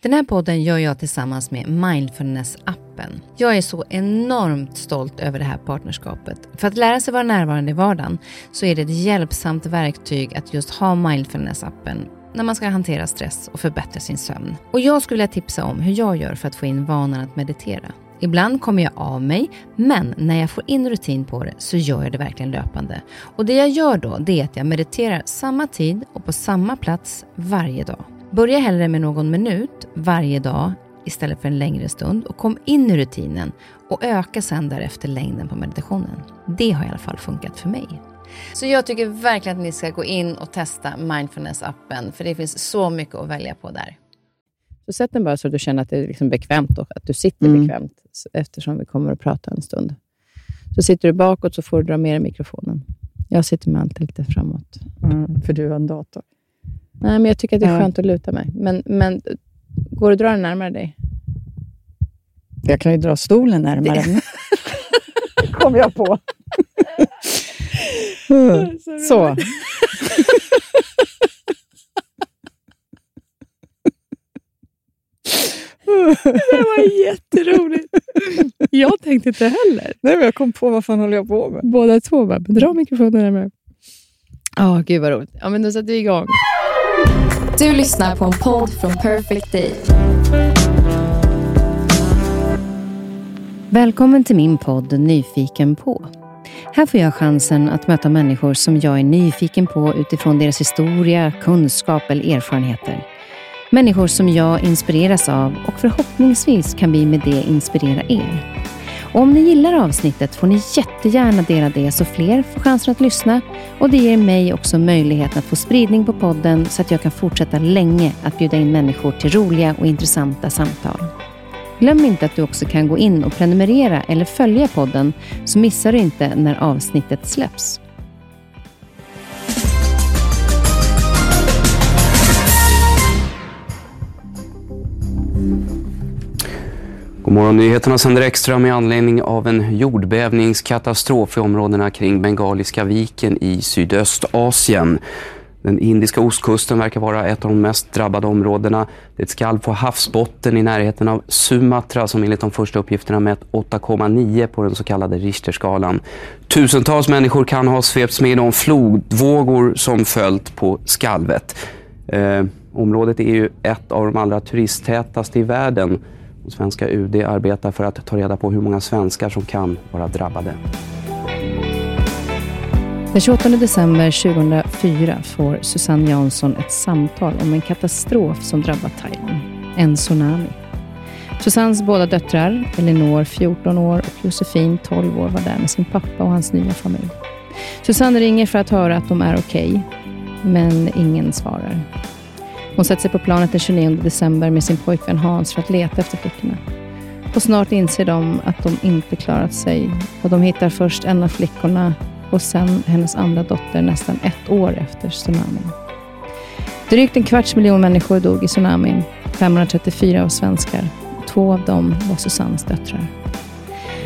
Den här podden gör jag tillsammans med Mindfulness-appen. Jag är så enormt stolt över det här partnerskapet. För att lära sig vara närvarande i vardagen så är det ett hjälpsamt verktyg att just ha Mindfulness-appen när man ska hantera stress och förbättra sin sömn. Och jag skulle vilja tipsa om hur jag gör för att få in vanan att meditera. Ibland kommer jag av mig, men när jag får in rutin på det så gör jag det verkligen löpande. Och det jag gör då, det är att jag mediterar samma tid och på samma plats varje dag. Börja hellre med någon minut varje dag istället för en längre stund och kom in i rutinen och öka sen därefter längden på meditationen. Det har i alla fall funkat för mig. Så jag tycker verkligen att ni ska gå in och testa Mindfulness-appen, för det finns så mycket att välja på där. Så sätt den bara så att du känner att det är liksom bekvämt och att du sitter Mm. bekvämt, eftersom vi kommer att prata en stund. Så sitter du bakåt så får du dra med dig mikrofonen. Jag sitter med allt lite framåt. Mm, för du har en dator. Nej, men jag tycker att det är skönt att luta mig. Men, men går det att dra den närmare dig? Jag kan ju dra stolen närmare. kom jag på. Mm, Så. Det var jätteroligt. Jag tänkte inte heller. Nej, men jag kom på vad fan håller jag på med. Båda två bara, dra mikrofonen närmare. Ja, gud vad roligt. Ja, men då sätter vi igång. Du lyssnar på en podd från Perfect Day. Välkommen till min podd Nyfiken på. Här får jag chansen att möta människor som jag är nyfiken på utifrån deras historia, kunskap eller erfarenheter. Människor som jag inspireras av och förhoppningsvis kan vi med det inspirera er. Och om ni gillar avsnittet får ni jättegärna dela det så fler får chansen att lyssna och det ger mig också möjligheten att få spridning på podden så att jag kan fortsätta länge att bjuda in människor till roliga och intressanta samtal. Glöm inte att du också kan gå in och prenumerera eller följa podden så missar du inte när avsnittet släpps. God morgon, nyheterna sänder extra med anledning av en jordbävningskatastrof i områdena kring Bengaliska viken i Sydöstasien. Den indiska ostkusten verkar vara ett av de mest drabbade områdena. Det är ett skalv på havsbotten i närheten av Sumatra som enligt de första uppgifterna mätt 8,9 på den så kallade Richterskalan. Tusentals människor kan ha svepts med i de flodvågor som följt på skalvet. Eh, området är ju ett av de allra turisttätaste i världen. Och svenska UD arbetar för att ta reda på hur många svenskar som kan vara drabbade. Den 28 december 2004 får Susanne Jansson ett samtal om en katastrof som drabbat Thailand. En tsunami. Susannes båda döttrar, Elinor 14 år och Josefin 12 år, var där med sin pappa och hans nya familj. Susanne ringer för att höra att de är okej, men ingen svarar. Hon sätter sig på planet den 29 december med sin pojkvän Hans för att leta efter flickorna. Och snart inser de att de inte klarat sig och de hittar först en av flickorna och sen hennes andra dotter nästan ett år efter tsunamin. Drygt en kvarts miljon människor dog i tsunamin, 534 var svenskar. Två av dem var Susannes döttrar.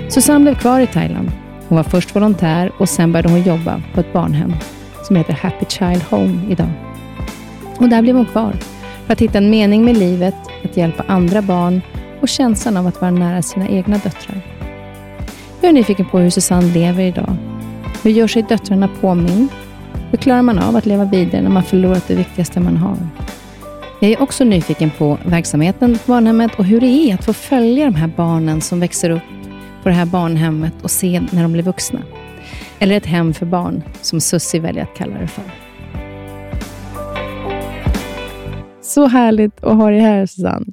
Susanne blev kvar i Thailand. Hon var först volontär och sen började hon jobba på ett barnhem som heter Happy Child Home idag. Och där blev hon kvar för att hitta en mening med livet, att hjälpa andra barn och känslan av att vara nära sina egna döttrar. Jag är nyfiken på hur Susanne lever idag. Hur gör sig döttrarna påminn? Hur klarar man av att leva vidare när man förlorat det viktigaste man har? Jag är också nyfiken på verksamheten på barnhemmet och hur det är att få följa de här barnen som växer upp på det här barnhemmet och se när de blir vuxna. Eller ett hem för barn, som Sussi väljer att kalla det för. Så härligt att ha dig här, Susanne.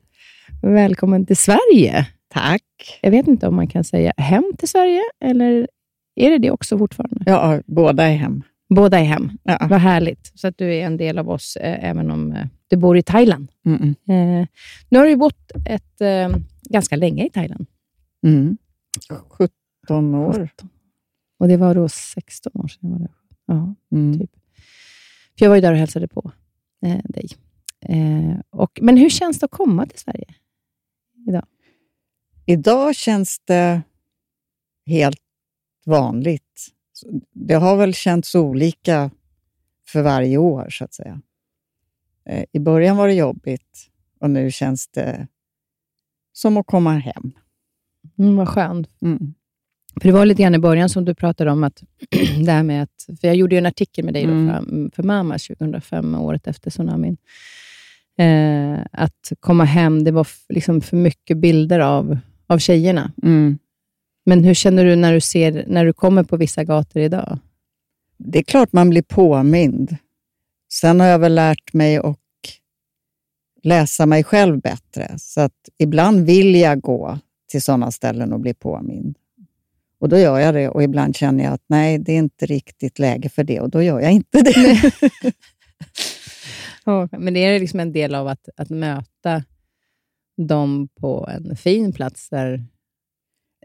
Välkommen till Sverige. Tack. Jag vet inte om man kan säga hem till Sverige, eller är det det också fortfarande? Ja, båda är hem. Båda är hem. Ja. Vad härligt. Så att du är en del av oss, eh, även om eh, du bor i Thailand. Mm. Eh, nu har du bott ett, eh, ganska länge i Thailand. Mm. 17 år. Och det var då 16 år sedan. Var det. Ja, Mm. typ. För jag var ju där och hälsade på eh, dig. Eh, och, men hur känns det att komma till Sverige? Idag känns det helt vanligt. Det har väl känts olika för varje år, så att säga. Eh, I början var det jobbigt Och nu känns det som att komma hem. Mm, vad skönt. Mm. För det var lite grann i början som du pratade om att det här med att, för jag gjorde ju en artikel med dig Mm. för, för mamma 2005, året efter tsunamin. Eh, att komma hem, det var liksom för mycket bilder av, av tjejerna. Mm. Men hur känner du när du, ser, när du kommer på vissa gator idag? Det är klart man blir påmind. Sen har jag väl lärt mig att läsa mig själv bättre. Så att ibland vill jag gå till sådana ställen och bli påmind. Och då gör jag det och ibland känner jag att nej, det är inte riktigt läge för det och då gör jag inte det. Ja, Men det är liksom en del av att, att möta dem på en fin plats, där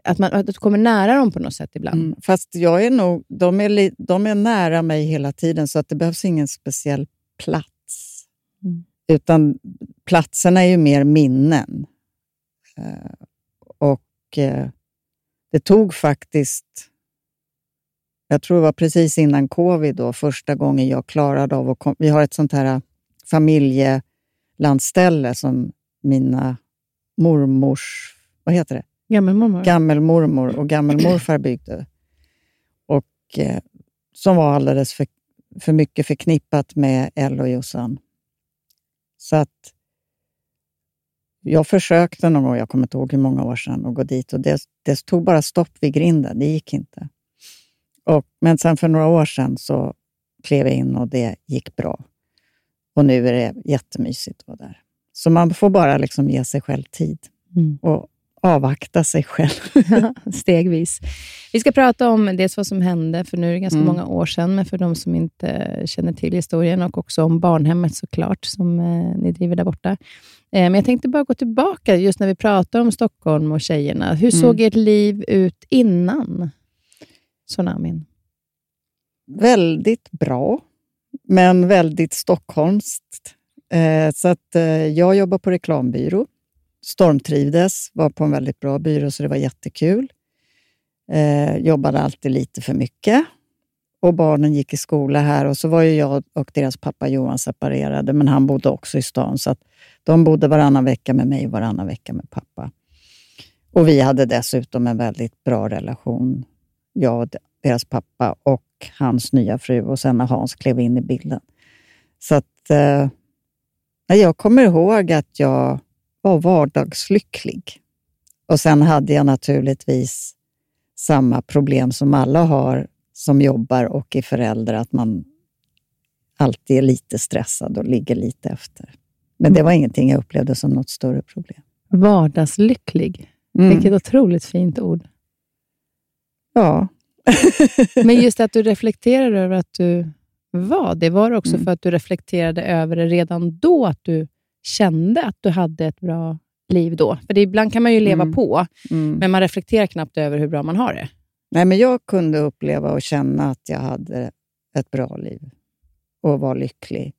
att, man, att du kommer nära dem på något sätt ibland. Mm. Fast jag är nog, de, är li, de är nära mig hela tiden så att det behövs ingen speciell plats. Mm. Utan platserna är ju mer minnen. Eh, och eh, det tog faktiskt, jag tror det var precis innan covid, då, första gången jag klarade av att kom, Vi har ett sånt här familjelandställe som mina mormors, vad heter det? Gammelmormor. gammelmormor och gammelmorfar byggde. Och eh, som var alldeles för, för mycket förknippat med Elle och Jossan. Så att jag försökte någon gång, jag kommer inte ihåg hur många år sedan, att gå dit och det, det tog bara stopp vid grinden. Det gick inte. Och, men sen för några år sedan så klev jag in och det gick bra. Och nu är det jättemysigt att vara där. Så man får bara liksom ge sig själv tid Mm. och avvakta sig själv. Stegvis. Vi ska prata om dels vad som hände, för nu är det ganska Mm. många år sedan, men för de som inte känner till historien, och också om barnhemmet såklart, som eh, ni driver där borta. Eh, men jag tänkte bara gå tillbaka, just när vi pratar om Stockholm och tjejerna. Hur Mm. såg ert liv ut innan tsunamin? väldigt bra, men väldigt stockholmskt. Eh, så att, eh, jag jobbade på reklambyrå. Stormtrivdes, var på en väldigt bra byrå, så det var jättekul. Eh, jobbade alltid lite för mycket. Och barnen gick i skola här och så var ju jag och deras pappa Johan separerade, men han bodde också i stan. Så att de bodde varannan vecka med mig och varannan vecka med pappa. Och vi hade dessutom en väldigt bra relation, jag och deras pappa och hans nya fru och sen när Hans klev in i bilden. Så att eh, jag kommer ihåg att jag var vardagslycklig. Och sen hade jag naturligtvis samma problem som alla har som jobbar och är föräldrar, att man alltid är lite stressad och ligger lite efter. Men det var ingenting jag upplevde som något större problem. Vardagslycklig. Mm. Vilket otroligt fint ord. Ja, Men just att du reflekterar över att du var det, var det också Mm. för att du reflekterade över det redan då, att du kände att du hade ett bra liv då? För det, ibland kan man ju leva Mm. på, mm. men man reflekterar knappt över hur bra man har det. Nej, men jag kunde uppleva och känna att jag hade ett bra liv och var lycklig.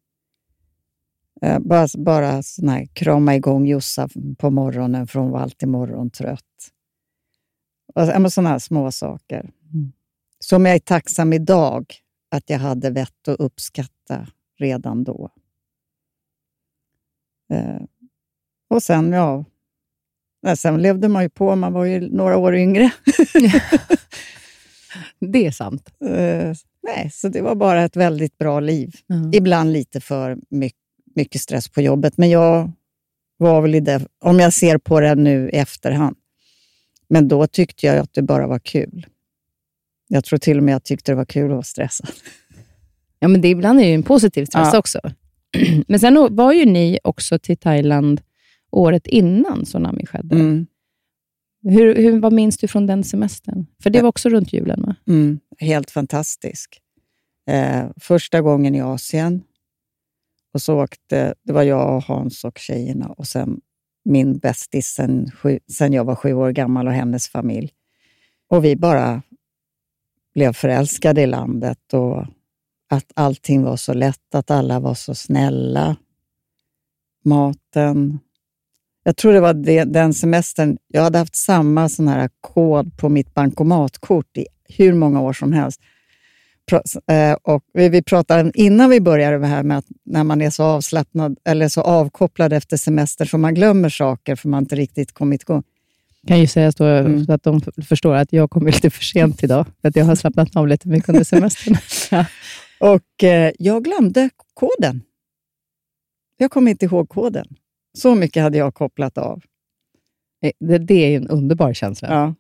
Eh, Bara, bara sån här, krama igång Jossa på morgonen, för hon var alltid morgontrött. Såna här små saker. Mm. Som jag är tacksam idag att jag hade vett att uppskatta redan då. Eh, och sen, ja, sen levde man ju på. Man var ju några år yngre. Det är sant. Eh, nej, så det var bara ett väldigt bra liv. Ja. Ibland lite för mycket, mycket stress på jobbet, men jag var väl i det, om jag ser på det nu i efterhand. Men då tyckte jag att det bara var kul. Jag tror till och med jag tyckte det var kul att vara stressad. Ja, men det, ibland är det ju en positiv stress Ja. också. Men sen var ju ni också till Thailand året innan tsunami skedde. Mm, Hur, hur, vad minns du från den semestern? För det var också runt julen, va? mm, helt fantastisk. Eh, första gången i Asien. Och så åkte, det var jag, och Hans och tjejerna och sen min bästis sen, sen jag var sju år gammal och hennes familj. Och vi bara blev förälskade i landet och att allting var så lätt, att alla var så snälla. Maten. Jag tror det var det, den semestern, jag hade haft samma sån här kod på mitt bankomatkort i hur många år som helst. Eh, och vi, pratade innan vi började det här med att när man är så avslappnad eller så avkopplad efter semester så man glömmer saker för man inte riktigt kommit igång kan ju säga så, mm. så att de förstår att jag kommer lite för sent idag, för att jag har slappnat av lite mycket under semestern. ja. Och eh, jag glömde koden. Jag kommer inte ihåg koden. Så mycket hade jag kopplat av. Eh, det, det är en underbar känsla. Ja.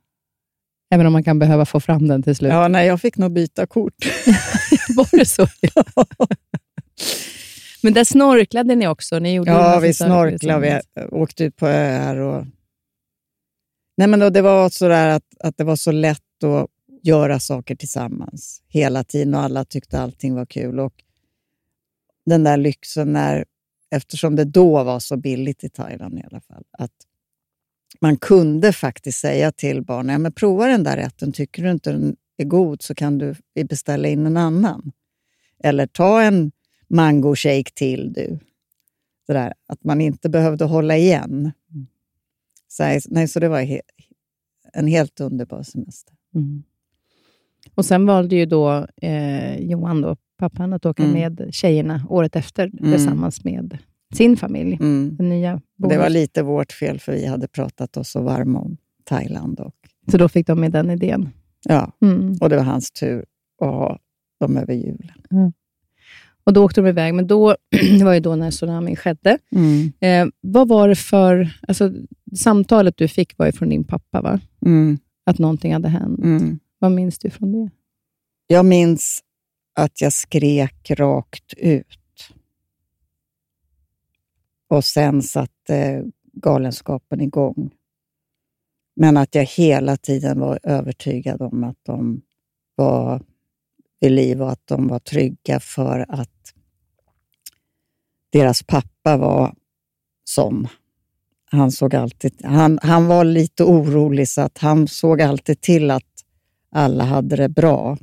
Även om man kan behöva få fram den till slut. Ja, nej, jag fick nog byta kort. Var det så? Men där snorklade ni också? Ni gjorde ja, vi snorklade. Vi åkte ut på öar. Och... Nej, men då, det var så att, att det var så lätt att göra saker tillsammans hela tiden och alla tyckte allting var kul. Och den där lyxen när, eftersom det då var så billigt i Thailand i alla fall, att man kunde faktiskt säga till barnen, men prova den där rätten, tycker du inte den är god så kan du beställa in en annan. Eller ta en mango shake till du. Det där, att man inte behövde hålla igen. Mm. Så, nej, så det var he en helt underbar semester. Mm. Och Sen valde ju då eh, Johan, då, pappan, att åka mm. med tjejerna året efter mm. tillsammans med sin familj. Mm. Den nya det var lite vårt fel, för vi hade pratat oss så varma om Thailand. Och... Så då fick de med den idén? Ja, mm. och det var hans tur att ha dem över julen. Och Då åkte de iväg, men då, det var ju då när tsunamin skedde. Mm. Eh, vad var det för... Alltså, samtalet du fick var ju från din pappa, va? Mm. Att någonting hade hänt. Mm. Vad minns du från det? Jag minns att jag skrek rakt ut. Och sen satte galenskapen igång. Men att jag hela tiden var övertygad om att de var vid liv och att de var trygga för att deras pappa var som. Han, såg alltid, han, han var lite orolig, så att han såg alltid till att alla hade det bra.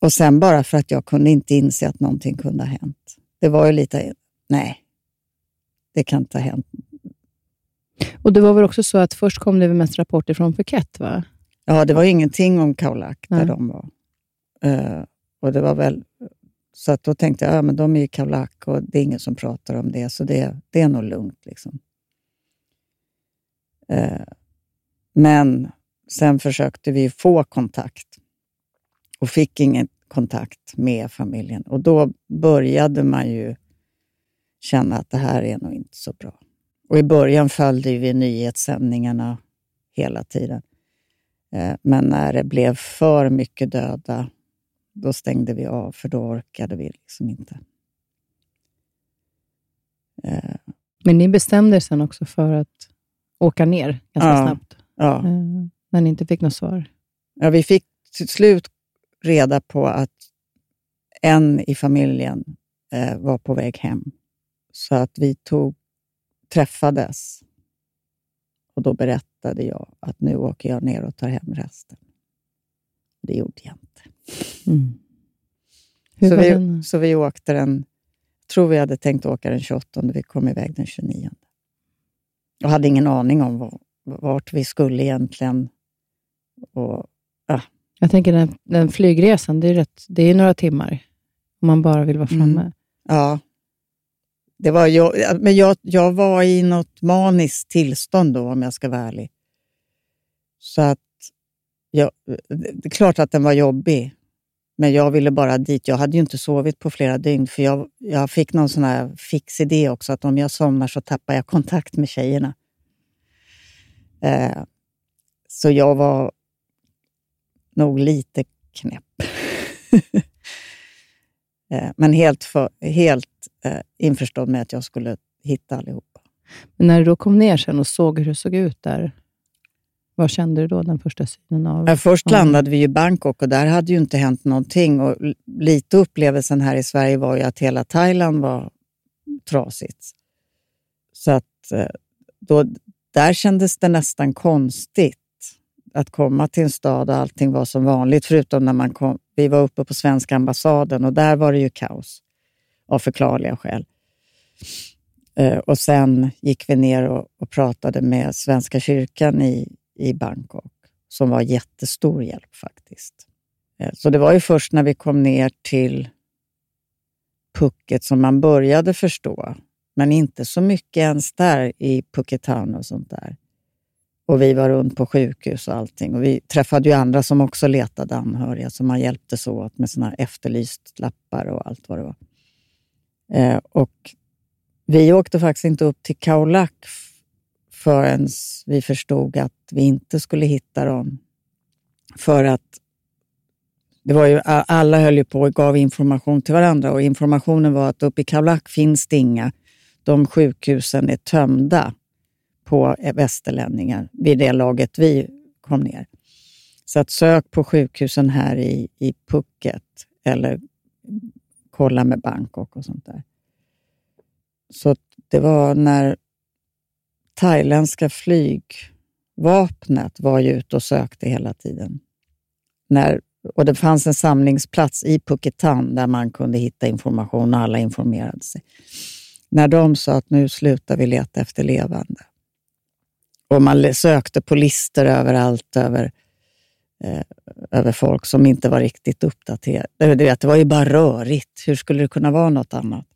Och sen bara för att jag kunde inte inse att någonting kunde ha hänt. Det var ju lite, nej, det kan inte ha hänt. Och Det var väl också så att först kom det mest rapporter från Phuket? Va? Ja, det var ingenting om Kaulak där de var. Uh, och det var väl, så att då tänkte jag, ja, men de är i Kaulak och det är ingen som pratar om det, så det, det är nog lugnt. Liksom. Eh, men sen försökte vi få kontakt och fick ingen kontakt med familjen. Och då började man ju känna att det här är nog inte så bra. Och I början följde vi nyhetssändningarna hela tiden. Eh, men när det blev för mycket döda, då stängde vi av, för då orkade vi liksom inte. Eh. Men ni bestämde er sen också för att åka ner ganska ja, snabbt? Ja. Eh, när ni inte fick något svar? Ja, vi fick till slut reda på att en i familjen var på väg hem. Så att vi tog, träffades och då berättade jag att nu åker jag ner och tar hem resten. Det gjorde jag inte. Mm. Så, vi, så vi åkte den, tror vi hade tänkt åka den 28, vi kom iväg den 29. Jag hade ingen aning om vart vi skulle egentligen. Och, ah. Jag tänker den, den flygresan, det är, rätt, det är några timmar om man bara vill vara framme. Mm. Ja, det var jag, men jag, jag var i något maniskt tillstånd då, om jag ska vara ärlig. Så att jag, det är klart att den var jobbig, men jag ville bara dit. Jag hade ju inte sovit på flera dygn, för jag, jag fick någon sån här fix idé också, att om jag somnar så tappar jag kontakt med tjejerna. Eh, så jag var nog lite knäpp. eh, men helt, för, helt eh, införstådd med att jag skulle hitta allihopa. Men när du då kom ner sen och såg hur det såg ut där, vad kände du då, den första synen av... Ja, först landade vi i Bangkok och där hade ju inte hänt någonting. Och lite upplevelsen här i Sverige var ju att hela Thailand var trasigt. Så att eh, då, där kändes det nästan konstigt att komma till en stad och allting var som vanligt, förutom när man kom, vi var uppe på svenska ambassaden och där var det ju kaos av förklarliga skäl. Eh, och Sen gick vi ner och, och, pratade med Svenska kyrkan i, i Bangkok, som var jättestor hjälp faktiskt. Eh, så det var ju först när vi kom ner till Phuket som man började förstå, men inte så mycket ens där i Pucketown och sånt där. Och vi var runt på sjukhus och allting. Och vi träffade ju andra som också letade anhöriga, som man hjälptes åt med såna efterlyst lappar och allt vad det var. Eh, och vi åkte faktiskt inte upp till Kaolack förrän vi förstod att vi inte skulle hitta dem. För att det var ju, alla höll ju på och gav information till varandra och informationen var att uppe i Kaolack finns det inga. De sjukhusen är tömda på västerlänningar vid det laget vi kom ner. Så att sök på sjukhusen här i, i Phuket eller kolla med Bangkok och sånt där. Så det var när thailändska flygvapnet var ju ute och sökte hela tiden. När, och det fanns en samlingsplats i Phuketan där man kunde hitta information och alla informerade sig. När de sa att nu slutar vi leta efter levande. Och man sökte på listor överallt över, eh, över folk som inte var riktigt uppdaterade. Det var ju bara rörigt. Hur skulle det kunna vara något annat?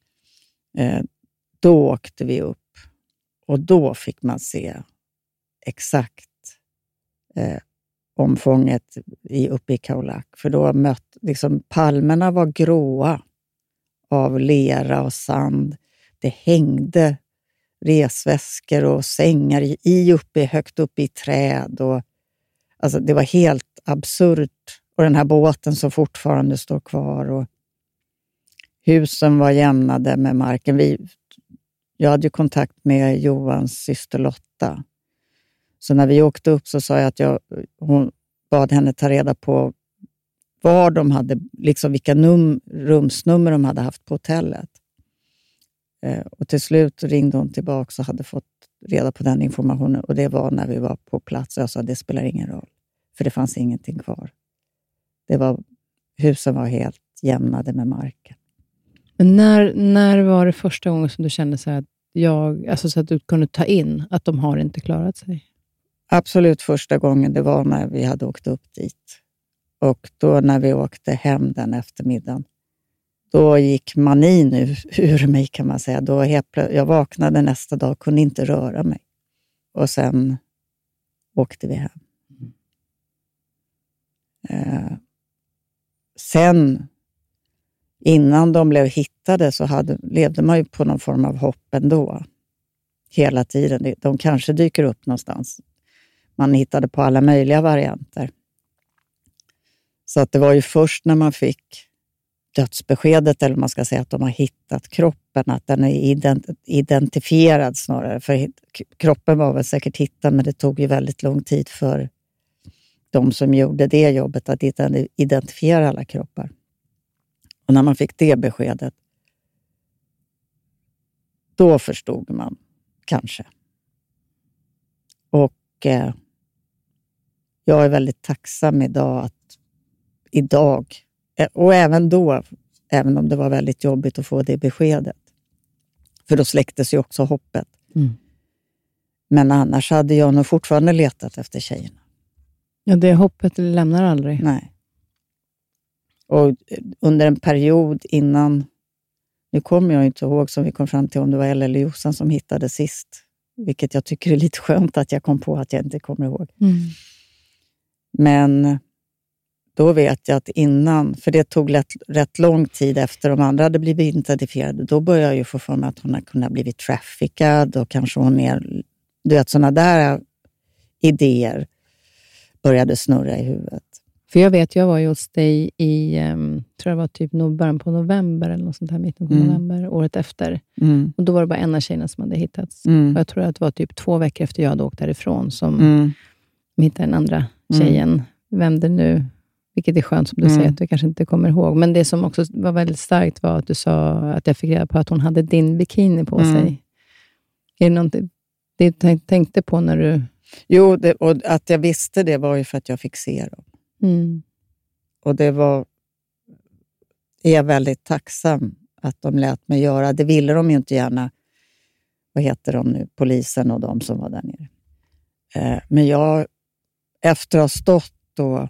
Eh, då åkte vi upp och då fick man se exakt eh, omfånget i, uppe i Kaolack. För då mött, liksom, palmerna var gråa av lera och sand. Det hängde resväskor och sängar i uppe, högt uppe i träd. Och, alltså, det var helt absurt. Och den här båten som fortfarande står kvar. Och husen var jämnade med marken. Vi, jag hade ju kontakt med Johans syster Lotta. Så när vi åkte upp så sa jag att jag, hon bad henne ta reda på var de hade, liksom vilka num, rumsnummer de hade haft på hotellet. Eh, och Till slut ringde hon tillbaka och hade fått reda på den informationen. Och Det var när vi var på plats. Jag sa att det spelar ingen roll, för det fanns ingenting kvar. Det var, husen var helt jämnade med marken. Men när, när var det första gången som du kände så att, jag, alltså så att du kunde ta in att de har inte klarat sig? Absolut första gången, det var när vi hade åkt upp dit. Och då när vi åkte hem den eftermiddagen, då gick manin ur, ur mig kan man säga. Då jag vaknade nästa dag och kunde inte röra mig. Och sen åkte vi hem. Eh, sen, innan de blev hittade, så hade, levde man ju på någon form av hopp ändå. Hela tiden. De kanske dyker upp någonstans. Man hittade på alla möjliga varianter. Så att det var ju först när man fick dödsbeskedet, eller man ska säga att de har hittat kroppen, att den är identifierad snarare. För kroppen var väl säkert hittad, men det tog ju väldigt lång tid för de som gjorde det jobbet att identifiera alla kroppar. Och när man fick det beskedet, då förstod man kanske. Och eh, jag är väldigt tacksam idag att idag Eh, och även då, även om det var väldigt jobbigt att få det beskedet. För då släcktes ju också hoppet. Mm. Men annars hade jag nog fortfarande letat efter tjejerna. Ja, det hoppet lämnar aldrig. Nej. Och under en period innan, nu kommer jag inte ihåg som vi kom fram till om det var Ella eller Jossan som hittade sist, vilket jag tycker är lite skönt att jag kom på att jag inte kommer ihåg. Mm. Men då vet jag att innan, för det tog rätt, rätt lång tid efter de andra hade blivit identifierade, då började jag ju få för mig att hon har kunnat blivit traffickad och kanske hon är... Du vet, sådana där idéer började snurra i huvudet. För jag vet, jag var ju hos dig i, um, tror det var typ början på november, eller något sånt här, mitten på mm. november, året efter. Mm. Och Då var det bara en av tjejerna som hade hittats. Mm. Och jag tror att det var typ två veckor efter jag hade åkt därifrån som mm. de hittade den andra mm. tjejen. Vem det nu vilket är skönt, som du mm. säger, att du kanske inte kommer ihåg. Men det som också var väldigt starkt var att du sa att jag fick reda på att hon hade din bikini på mm. sig. Är det det du tänkte på när du... Jo, det, och att jag visste det var ju för att jag fick se dem. Mm. Och det var... är jag väldigt tacksam att de lät mig göra. Det ville de ju inte gärna, vad heter de nu, polisen och de som var där nere. Eh, men jag, efter att ha stått då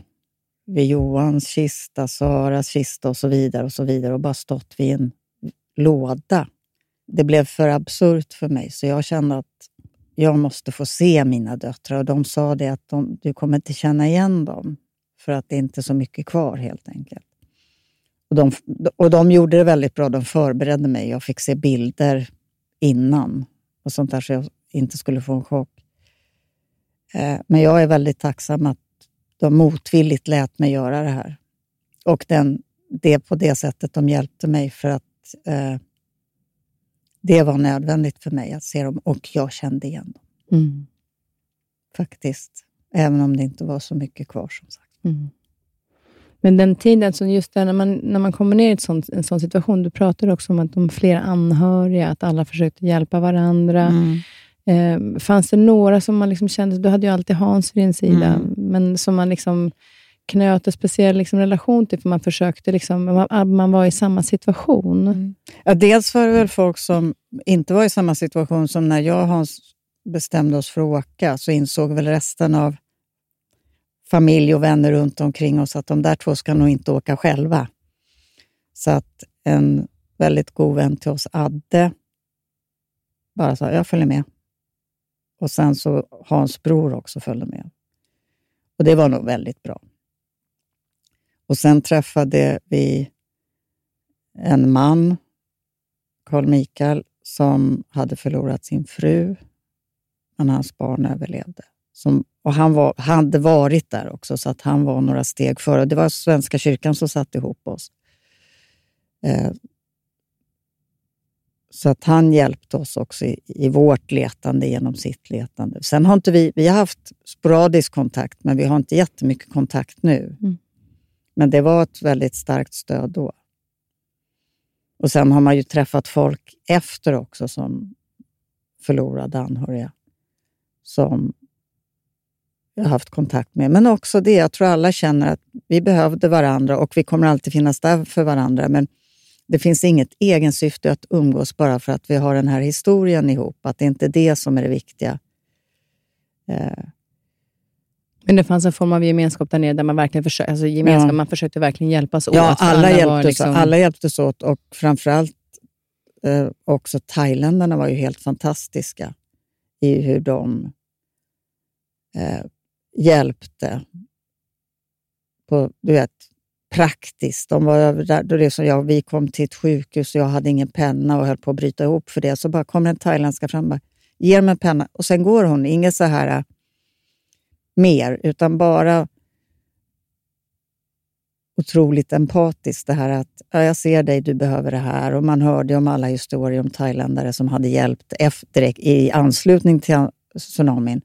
vid Johans kista, Saras kista och så vidare och så vidare och bara stått vid en låda. Det blev för absurt för mig, så jag kände att jag måste få se mina döttrar. Och de sa det att de, du kommer inte känna igen dem, för att det är inte är så mycket kvar helt enkelt. Och de, och de gjorde det väldigt bra. De förberedde mig. Jag fick se bilder innan och sånt där, så jag inte skulle få en chock. Eh, men jag är väldigt tacksam att de motvilligt lät mig göra det här. Och den, det på det sättet de hjälpte mig för att eh, det var nödvändigt för mig att se dem och jag kände igen dem. Mm. Faktiskt. Även om det inte var så mycket kvar som sagt. Mm. Men den tiden, alltså just där, när, man, när man kommer ner i sånt, en sån situation, du pratar också om att de flera anhöriga, att alla försökte hjälpa varandra. Mm. Eh, fanns det några som man liksom kände, du hade ju alltid Hans vid din sida, mm. men som man liksom knöt en speciell liksom relation till, för man försökte, liksom, man, man var i samma situation? Mm. Ja, dels var det väl folk som inte var i samma situation som när jag och Hans bestämde oss för att åka, så insåg väl resten av familj och vänner runt omkring oss att de där två ska nog inte åka själva. Så att en väldigt god vän till oss, Adde, bara sa jag följer med. Och sen så Hans bror också följde med. Och det var nog väldigt bra. Och sen träffade vi en man, Carl Mikael, som hade förlorat sin fru, men hans barn överlevde. Som, och han var, hade varit där också, så att han var några steg före. Det var Svenska kyrkan som satte ihop oss. Eh, så att han hjälpte oss också i, i, vårt letande genom sitt letande. Sen har inte vi, vi har haft sporadisk kontakt, men vi har inte jättemycket kontakt nu. Mm. Men det var ett väldigt starkt stöd då. Och sen har man ju träffat folk efter också som förlorade anhöriga, som jag har haft kontakt med. Men också det, jag tror alla känner att vi behövde varandra och vi kommer alltid finnas där för varandra. Men det finns inget egensyfte att umgås bara för att vi har den här historien ihop. Att det inte är det som är det viktiga. Eh. Men det fanns en form av gemenskap där nere, där man verkligen försökte, alltså gemenskap, ja. man försökte verkligen hjälpas åt. Ja, alla, alla hjälptes, liksom... alla hjälptes åt och framförallt eh, också thailändarna var ju helt fantastiska i hur de eh, hjälpte på, du vet, praktiskt. De var över där, då det som jag, vi kom till ett sjukhus och jag hade ingen penna och höll på att bryta ihop för det. Så bara kommer en thailändska fram och ger mig en penna och sen går hon. Inget så här äh, mer, utan bara otroligt empatiskt. Det här att ja, jag ser dig, du behöver det här. Och Man hörde om alla historier om thailändare som hade hjälpt efter, i anslutning till tsunamin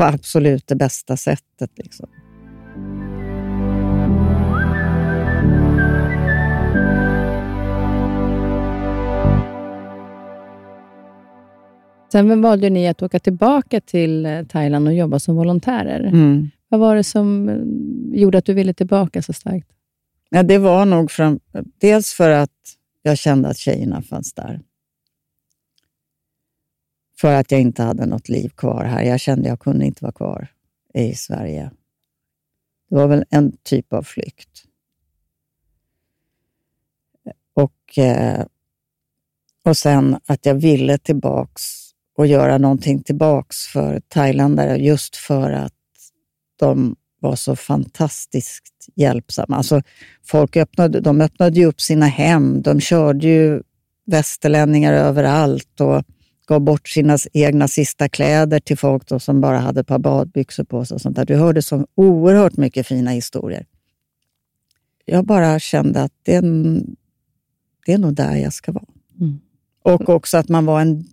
på absolut det bästa sättet. Liksom. Sen valde ni att åka tillbaka till eh, Thailand och jobba som volontärer. Mm. Vad var det som eh, gjorde att du ville tillbaka så starkt? Ja, det var nog fram, dels för att jag kände att tjejerna fanns där. För att jag inte hade något liv kvar här. Jag kände att jag kunde inte vara kvar i Sverige. Det var väl en typ av flykt. Och, eh, och sen att jag ville tillbaks och göra någonting tillbaks för thailändare just för att de var så fantastiskt hjälpsamma. Alltså, folk öppnade, de öppnade ju upp sina hem. De körde ju västerlänningar överallt och gav bort sina egna sista kläder till folk då, som bara hade ett par badbyxor på sig. Och sånt där. Du hörde så oerhört mycket fina historier. Jag bara kände att det är, det är nog där jag ska vara. Mm. Och också att man var en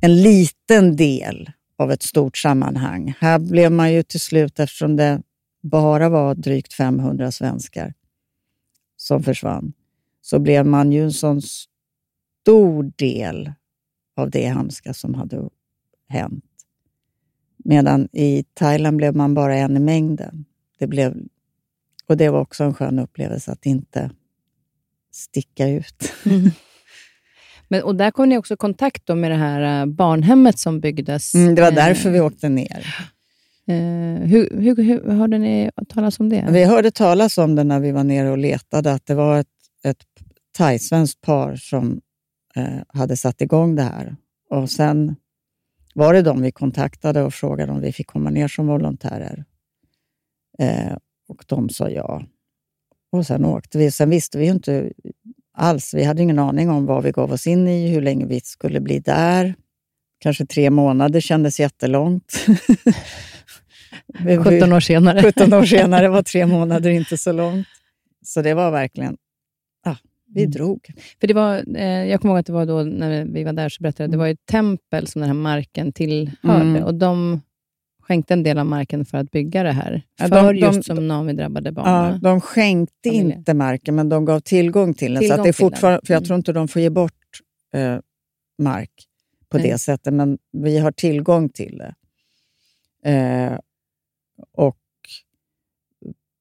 en liten del av ett stort sammanhang. Här blev man ju till slut, eftersom det bara var drygt 500 svenskar som försvann, så blev man ju en sån stor del av det hemska som hade hänt. Medan i Thailand blev man bara en i mängden. Det blev, och det var också en skön upplevelse att inte sticka ut. Mm. Men, och där kom ni också i kontakt med det här äh, barnhemmet som byggdes. Mm, det var därför vi åkte ner. Eh, hur, hur, hur hörde ni talas om det? Vi hörde talas om det när vi var nere och letade, att det var ett, ett thai-svenskt par som eh, hade satt igång det här. Och Sen var det de vi kontaktade och frågade om vi fick komma ner som volontärer. Eh, och de sa ja. Och Sen åkte vi. Sen visste vi inte alls. Vi hade ingen aning om vad vi gav oss in i, hur länge vi skulle bli där. Kanske tre månader kändes jättelångt. 17 år senare. 17 år senare var tre månader inte så långt. Så det var verkligen, vi mm. drog. För det var, eh, jag kommer ihåg att det var då när vi var där, så berättade jag, det var ett tempel som den här marken tillhörde. Mm. Och de skänkte en del av marken för att bygga det här. För de, just de, tsunami-drabbade barn. Ja, de skänkte familjer. inte marken, men de gav tillgång till den. Tillgång så det är fortfarande, för jag mm. tror inte de får ge bort eh, mark på Nej. det sättet, men vi har tillgång till det. Eh, och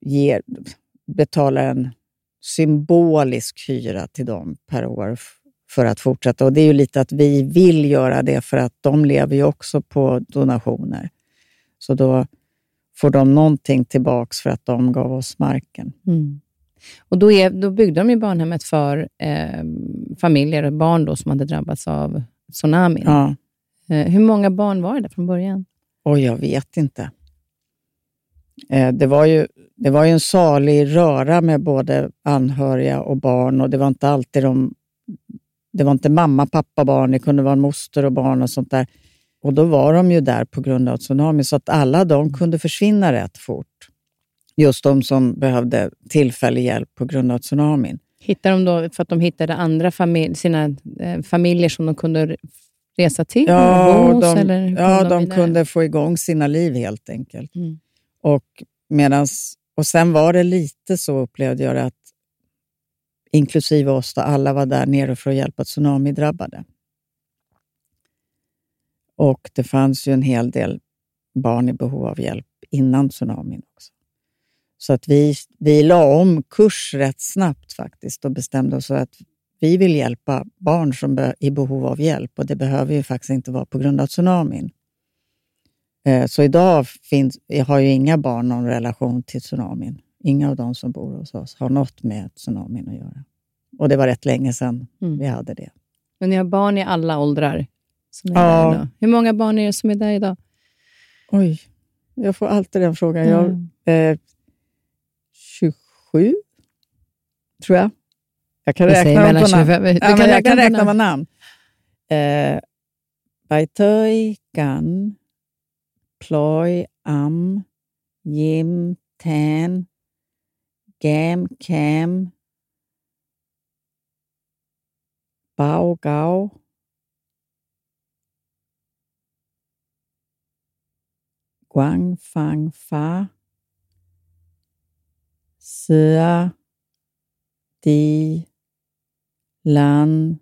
ger, betalar en symbolisk hyra till dem per år för att fortsätta. Och Det är ju lite att vi vill göra det för att de lever ju också på donationer. Så då får de någonting tillbaks för att de gav oss marken. Mm. Och då, är, då byggde de ju barnhemmet för eh, familjer och barn då som hade drabbats av tsunamin. Ja. Eh, hur många barn var det från början? Och jag vet inte. Eh, det, var ju, det var ju en salig röra med både anhöriga och barn och det var inte alltid de... Det var inte mamma, pappa, barn, det kunde vara moster och barn och sånt där. Och då var de ju där på grund av tsunami, så att alla de kunde försvinna rätt fort. Just de som behövde tillfällig hjälp på grund av tsunamin. Hittade de då för att de hittade andra familj, sina eh, familjer som de kunde resa till? Ja, hos, de, eller ja, de, de kunde få igång sina liv helt enkelt. Mm. Och, medans, och sen var det lite så, upplevde jag det, att inklusive oss, då, alla var där nere för att hjälpa tsunamidrabbade. Och det fanns ju en hel del barn i behov av hjälp innan tsunamin också. Så att vi, vi la om kurs rätt snabbt faktiskt och bestämde oss för att vi vill hjälpa barn som är i behov av hjälp och det behöver ju faktiskt inte vara på grund av tsunamin. Eh, så idag finns, jag har ju inga barn någon relation till tsunamin. Inga av de som bor hos oss har något med tsunamin att göra. Och det var rätt länge sedan mm. vi hade det. Men ni har barn i alla åldrar? Som är ja. där idag. Hur många barn är det som är där idag? Oj, jag får alltid den frågan. Mm. Jag, eh, 27, tror jag. Jag kan räkna dem på namn. Ja, kan jag kan räkna med namn. Eh, Baitöj, Gan, pløj, am, hjem, tan, gam, kam, bao gav, guang, fang, far, sør, di, lan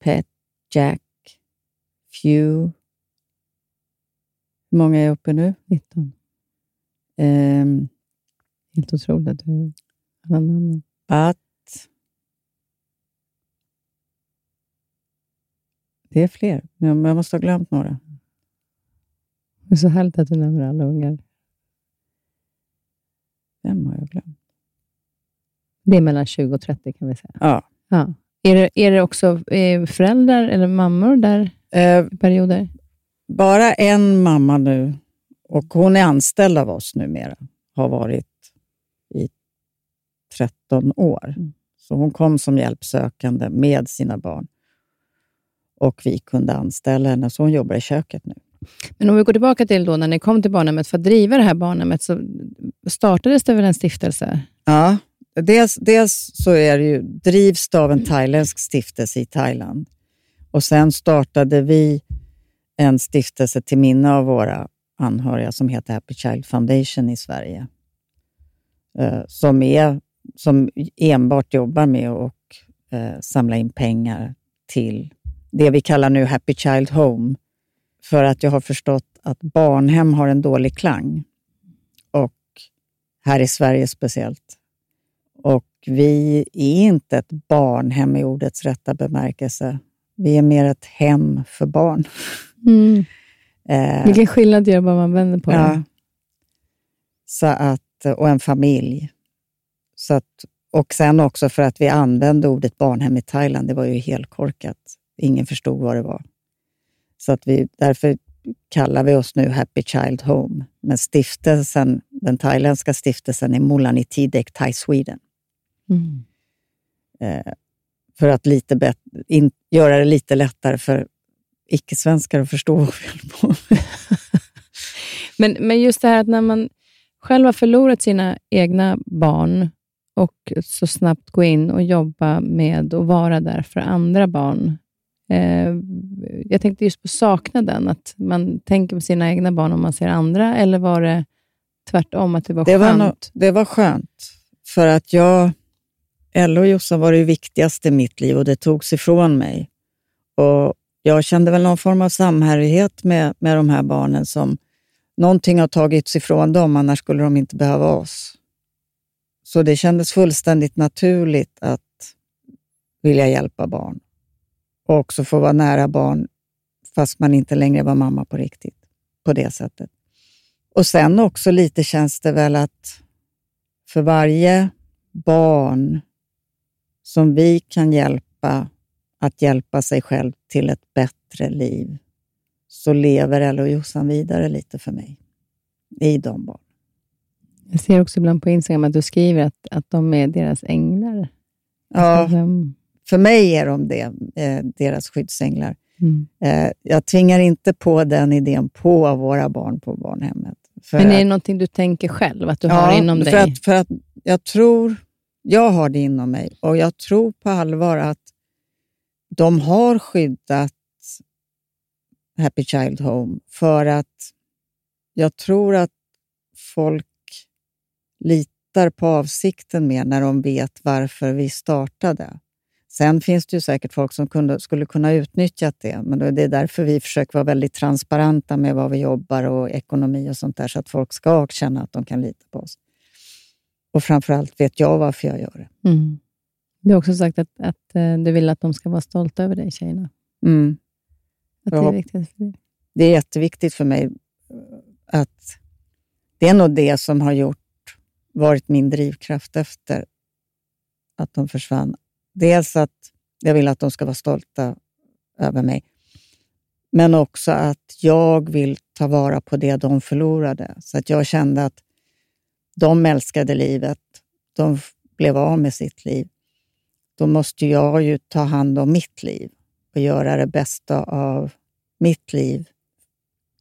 pet, jack, few, hur många är jag uppe nu? 19. Um, ehm. Helt otroligt att du alla namnen. Att Det är fler, men jag måste ha glömt några. Det är så härligt att du nämner alla ungar. Vem har jag glömt? Det är mellan 20 och 30 kan vi säga. Ja. ja. Är, det, är det också föräldrar eller mammor där eh, i perioder? Bara en mamma nu, och hon är anställd av oss numera, har varit i 13 år. Mm. Så hon kom som hjälpsökande med sina barn och vi kunde anställa henne, så hon jobbar i köket nu. Men om vi går tillbaka till då när ni kom till barnhemmet för att driva det här barnhemmet, så startades det väl en stiftelse? Ja, dels, dels så är det ju, drivs det av en thailändsk stiftelse i Thailand. Och Sen startade vi en stiftelse till minne av våra anhöriga som heter Happy Child Foundation i Sverige. Eh, som, är, som enbart jobbar med att eh, samla in pengar till det vi kallar nu Happy Child Home. För att jag har förstått att barnhem har en dålig klang. Och här i Sverige speciellt. Och vi är inte ett barnhem i ordets rätta bemärkelse. Vi är mer ett hem för barn. Mm. Eh, Vilken skillnad det gör bara man vänder på ja. det. Så att, och en familj. Så att, och sen också för att vi använde ordet barnhem i Thailand. Det var ju helt korkat. Ingen förstod vad det var. Så att vi, därför kallar vi oss nu Happy Child Home. Men stiftelsen, den thailändska stiftelsen är Mulanitidek Thai Sweden. Mm. Eh, för att lite in, göra det lite lättare för icke-svenskar att förstå vad vi håller på med. men, men just det här att när man själv har förlorat sina egna barn och så snabbt gå in och jobba med att vara där för andra barn. Eh, jag tänkte just på saknaden, att man tänker på sina egna barn om man ser andra, eller var det tvärtom, att det var det skönt? Var no det var skönt, för att jag... Ella och Jossan var det viktigaste i mitt liv och det togs ifrån mig. Och jag kände väl någon form av samhörighet med, med de här barnen som någonting har tagits ifrån dem, annars skulle de inte behöva oss. Så det kändes fullständigt naturligt att vilja hjälpa barn och också få vara nära barn fast man inte längre var mamma på riktigt, på det sättet. Och sen också lite känns det väl att för varje barn som vi kan hjälpa att hjälpa sig själv till ett bättre liv, så lever Ella och Jossan vidare lite för mig i de barnen. Jag ser också ibland på Instagram att du skriver att, att de är deras änglar. Ja, alltså, för mig är de det, eh, deras skyddsänglar. Mm. Eh, jag tvingar inte på den idén på våra barn på barnhemmet. Men är det att, någonting du tänker själv, att du ja, har inom för dig? Att, för att jag tror, jag har det inom mig och jag tror på allvar att de har skyddat Happy Child Home för att jag tror att folk litar på avsikten mer när de vet varför vi startade. Sen finns det ju säkert folk som kunde, skulle kunna utnyttja det, men det är därför vi försöker vara väldigt transparenta med vad vi jobbar och ekonomi och sånt där, så att folk ska känna att de kan lita på oss. Och framförallt vet jag varför jag gör det. Mm. Du har också sagt att, att eh, du vill att de ska vara stolta över dig, tjejerna. Mm. Att det är viktigt för dig. Det är jätteviktigt för mig att det är nog det som har gjort, varit min drivkraft efter att de försvann. Dels att jag vill att de ska vara stolta över mig, men också att jag vill ta vara på det de förlorade. Så att jag kände att de älskade livet. De blev av med sitt liv. Då måste jag ju ta hand om mitt liv och göra det bästa av mitt liv.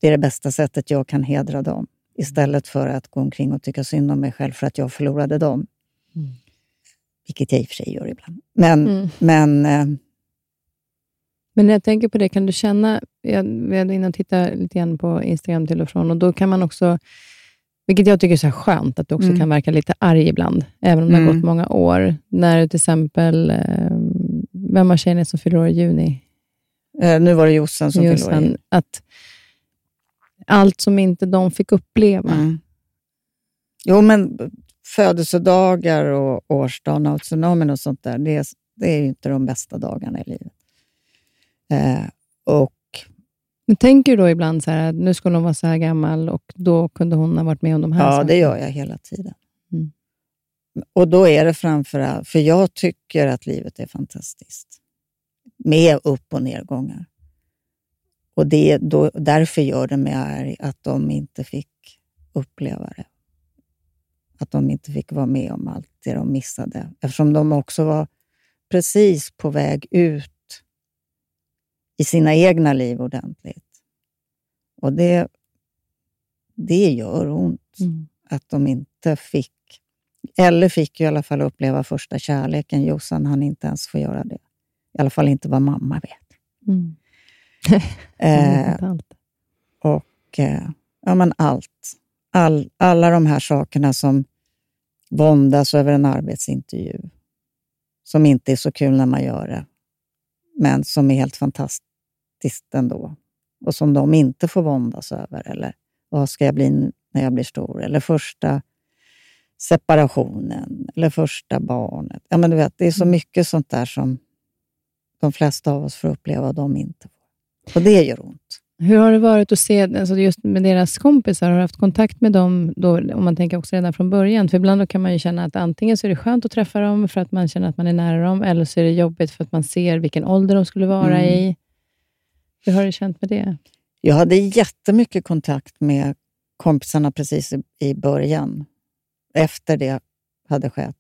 Det är det bästa sättet jag kan hedra dem. Istället för att gå omkring och tycka synd om mig själv för att jag förlorade dem. Mm. Vilket jag i och för sig gör ibland. Men, mm. men, eh, men när jag tänker på det, kan du känna... Jag inne och tittade lite grann på Instagram till och från och då kan man också, vilket jag tycker är så skönt, att du också mm. kan verka lite arg ibland, även om det har gått mm. många år. När du till exempel, eh, vem av tjejerna som fyller år i juni? Eh, nu var det Jossan som fyllde år. i Att allt som inte de fick uppleva. Mm. Jo, men födelsedagar och årsdagen av tsunamin och sånt där, det är, det är inte de bästa dagarna i livet. Eh, och men tänker du då ibland så här, nu skulle hon vara så här gammal och då kunde hon ha varit med om de här Ja, sakerna? det gör jag hela tiden. Mm. Och då är det framförallt, för jag tycker att livet är fantastiskt. Med upp och nedgångar. Och det, då, därför gör det mig arg att de inte fick uppleva det. Att de inte fick vara med om allt det de missade. Eftersom de också var precis på väg ut i sina egna liv ordentligt. Och det, det gör ont mm. att de inte fick, eller fick i alla fall uppleva första kärleken. Jossan han inte ens få göra det. I alla fall inte vad mamma vet. Mm. eh, och eh, ja, men allt. All, alla de här sakerna som våndas över en arbetsintervju, som inte är så kul när man gör det, men som är helt fantastiskt ändå. Och som de inte får våndas över. Eller vad ska jag bli när jag blir stor? Eller första separationen, eller första barnet. Ja, men du vet, det är så mm. mycket sånt där som de flesta av oss får uppleva och de inte får. Och det gör ont. Hur har det varit att se, alltså just med deras kompisar, har du haft kontakt med dem, då, om man tänker också redan från början? För ibland kan man ju känna att antingen så är det skönt att träffa dem, för att man känner att man är nära dem, eller så är det jobbigt för att man ser vilken ålder de skulle vara mm. i. Hur har du känt med det? Jag hade jättemycket kontakt med kompisarna precis i, i början, efter det hade skett.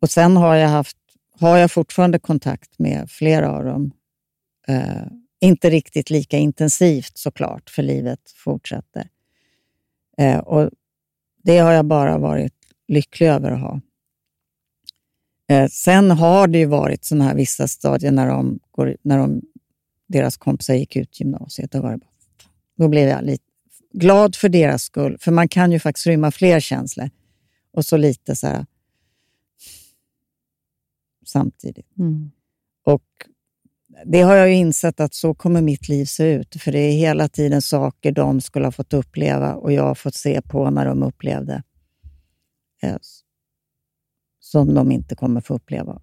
Och Sen har jag, haft, har jag fortfarande kontakt med flera av dem. Eh, inte riktigt lika intensivt såklart, för livet fortsätter. Eh, och Det har jag bara varit lycklig över att ha. Eh, sen har det ju varit sådana här vissa stadier när, de går, när de, deras kompisar gick ut gymnasiet. Då, var det bara, då blev jag lite glad för deras skull, för man kan ju faktiskt rymma fler känslor. Och så lite så här samtidigt. Mm. Och det har jag insett att så kommer mitt liv se ut. För det är hela tiden saker de skulle ha fått uppleva och jag har fått se på när de upplevde eh, som de inte kommer få uppleva.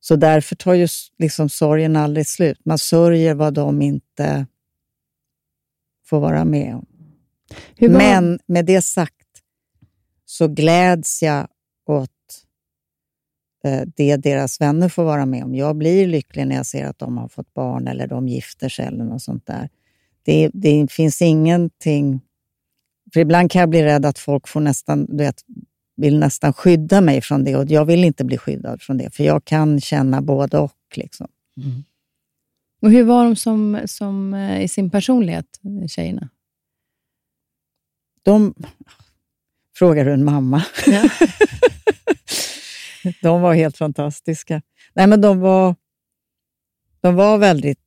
Så därför tar ju liksom sorgen aldrig slut. Man sörjer vad de inte får vara med om. Men med det sagt så gläds jag åt det deras vänner får vara med om. Jag blir lycklig när jag ser att de har fått barn eller de gifter sig eller något sånt där. Det, det finns ingenting... För ibland kan jag bli rädd att folk får nästan, du vet, vill nästan skydda mig från det och jag vill inte bli skyddad från det, för jag kan känna både och. Liksom. Mm. Och Hur var de som, som eh, i sin personlighet, tjejerna? De... Frågar du en mamma? Ja. de var helt fantastiska. Nej, men de var, de var väldigt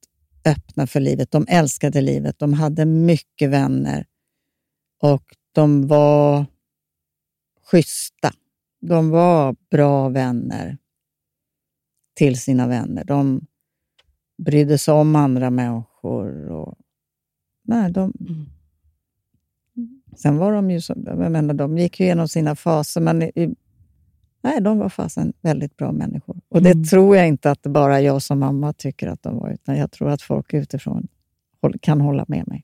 öppna för livet. De älskade livet. De hade mycket vänner och de var schyssta. De var bra vänner till sina vänner. De brydde sig om andra människor. Och, nej, de, mm. Sen var de ju, så, jag menar, de gick ju igenom sina faser, men i, Nej, de var fasen väldigt bra människor. Och det mm. tror jag inte att bara jag som mamma tycker att de var, utan jag tror att folk utifrån kan hålla med mig.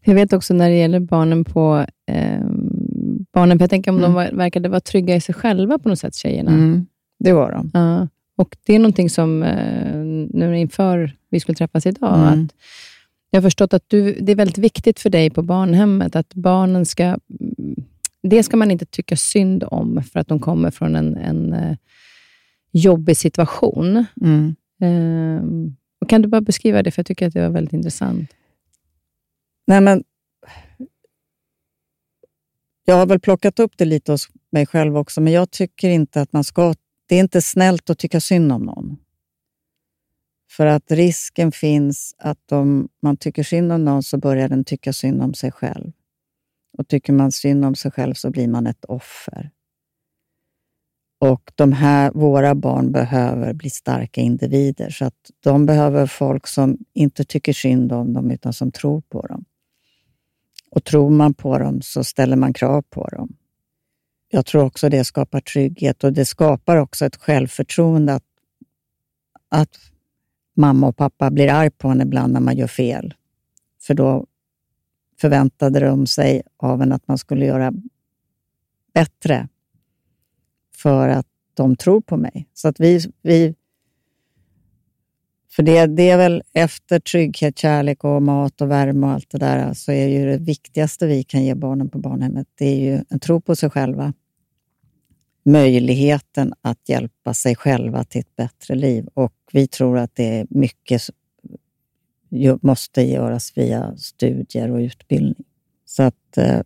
Jag vet också när det gäller barnen på eh, barnen, för jag tänker om mm. de var, verkade vara trygga i sig själva på något sätt, tjejerna. Mm, det var de. Ja. Och Det är någonting som, eh, nu inför vi skulle träffas idag, mm. att jag har förstått att du, det är väldigt viktigt för dig på barnhemmet att barnen ska det ska man inte tycka synd om för att de kommer från en, en uh, jobbig situation. Mm. Uh, och kan du bara beskriva det, för jag tycker att det var väldigt intressant. Nej, men jag har väl plockat upp det lite hos mig själv också, men jag tycker inte att man ska... Det är inte snällt att tycka synd om någon. För att risken finns att om man tycker synd om någon så börjar den tycka synd om sig själv. Och tycker man synd om sig själv så blir man ett offer. Och de här, Våra barn behöver bli starka individer, så att de behöver folk som inte tycker synd om dem, utan som tror på dem. Och tror man på dem så ställer man krav på dem. Jag tror också det skapar trygghet och det skapar också ett självförtroende att, att mamma och pappa blir arg på en ibland när man gör fel. För då förväntade de sig av en att man skulle göra bättre för att de tror på mig. Så att vi, vi för det, det är väl efter trygghet, kärlek och mat och värme och allt det där, så är ju det viktigaste vi kan ge barnen på barnhemmet, det är ju en tro på sig själva. Möjligheten att hjälpa sig själva till ett bättre liv. Och vi tror att det är mycket måste göras via studier och utbildning. Så att, eh,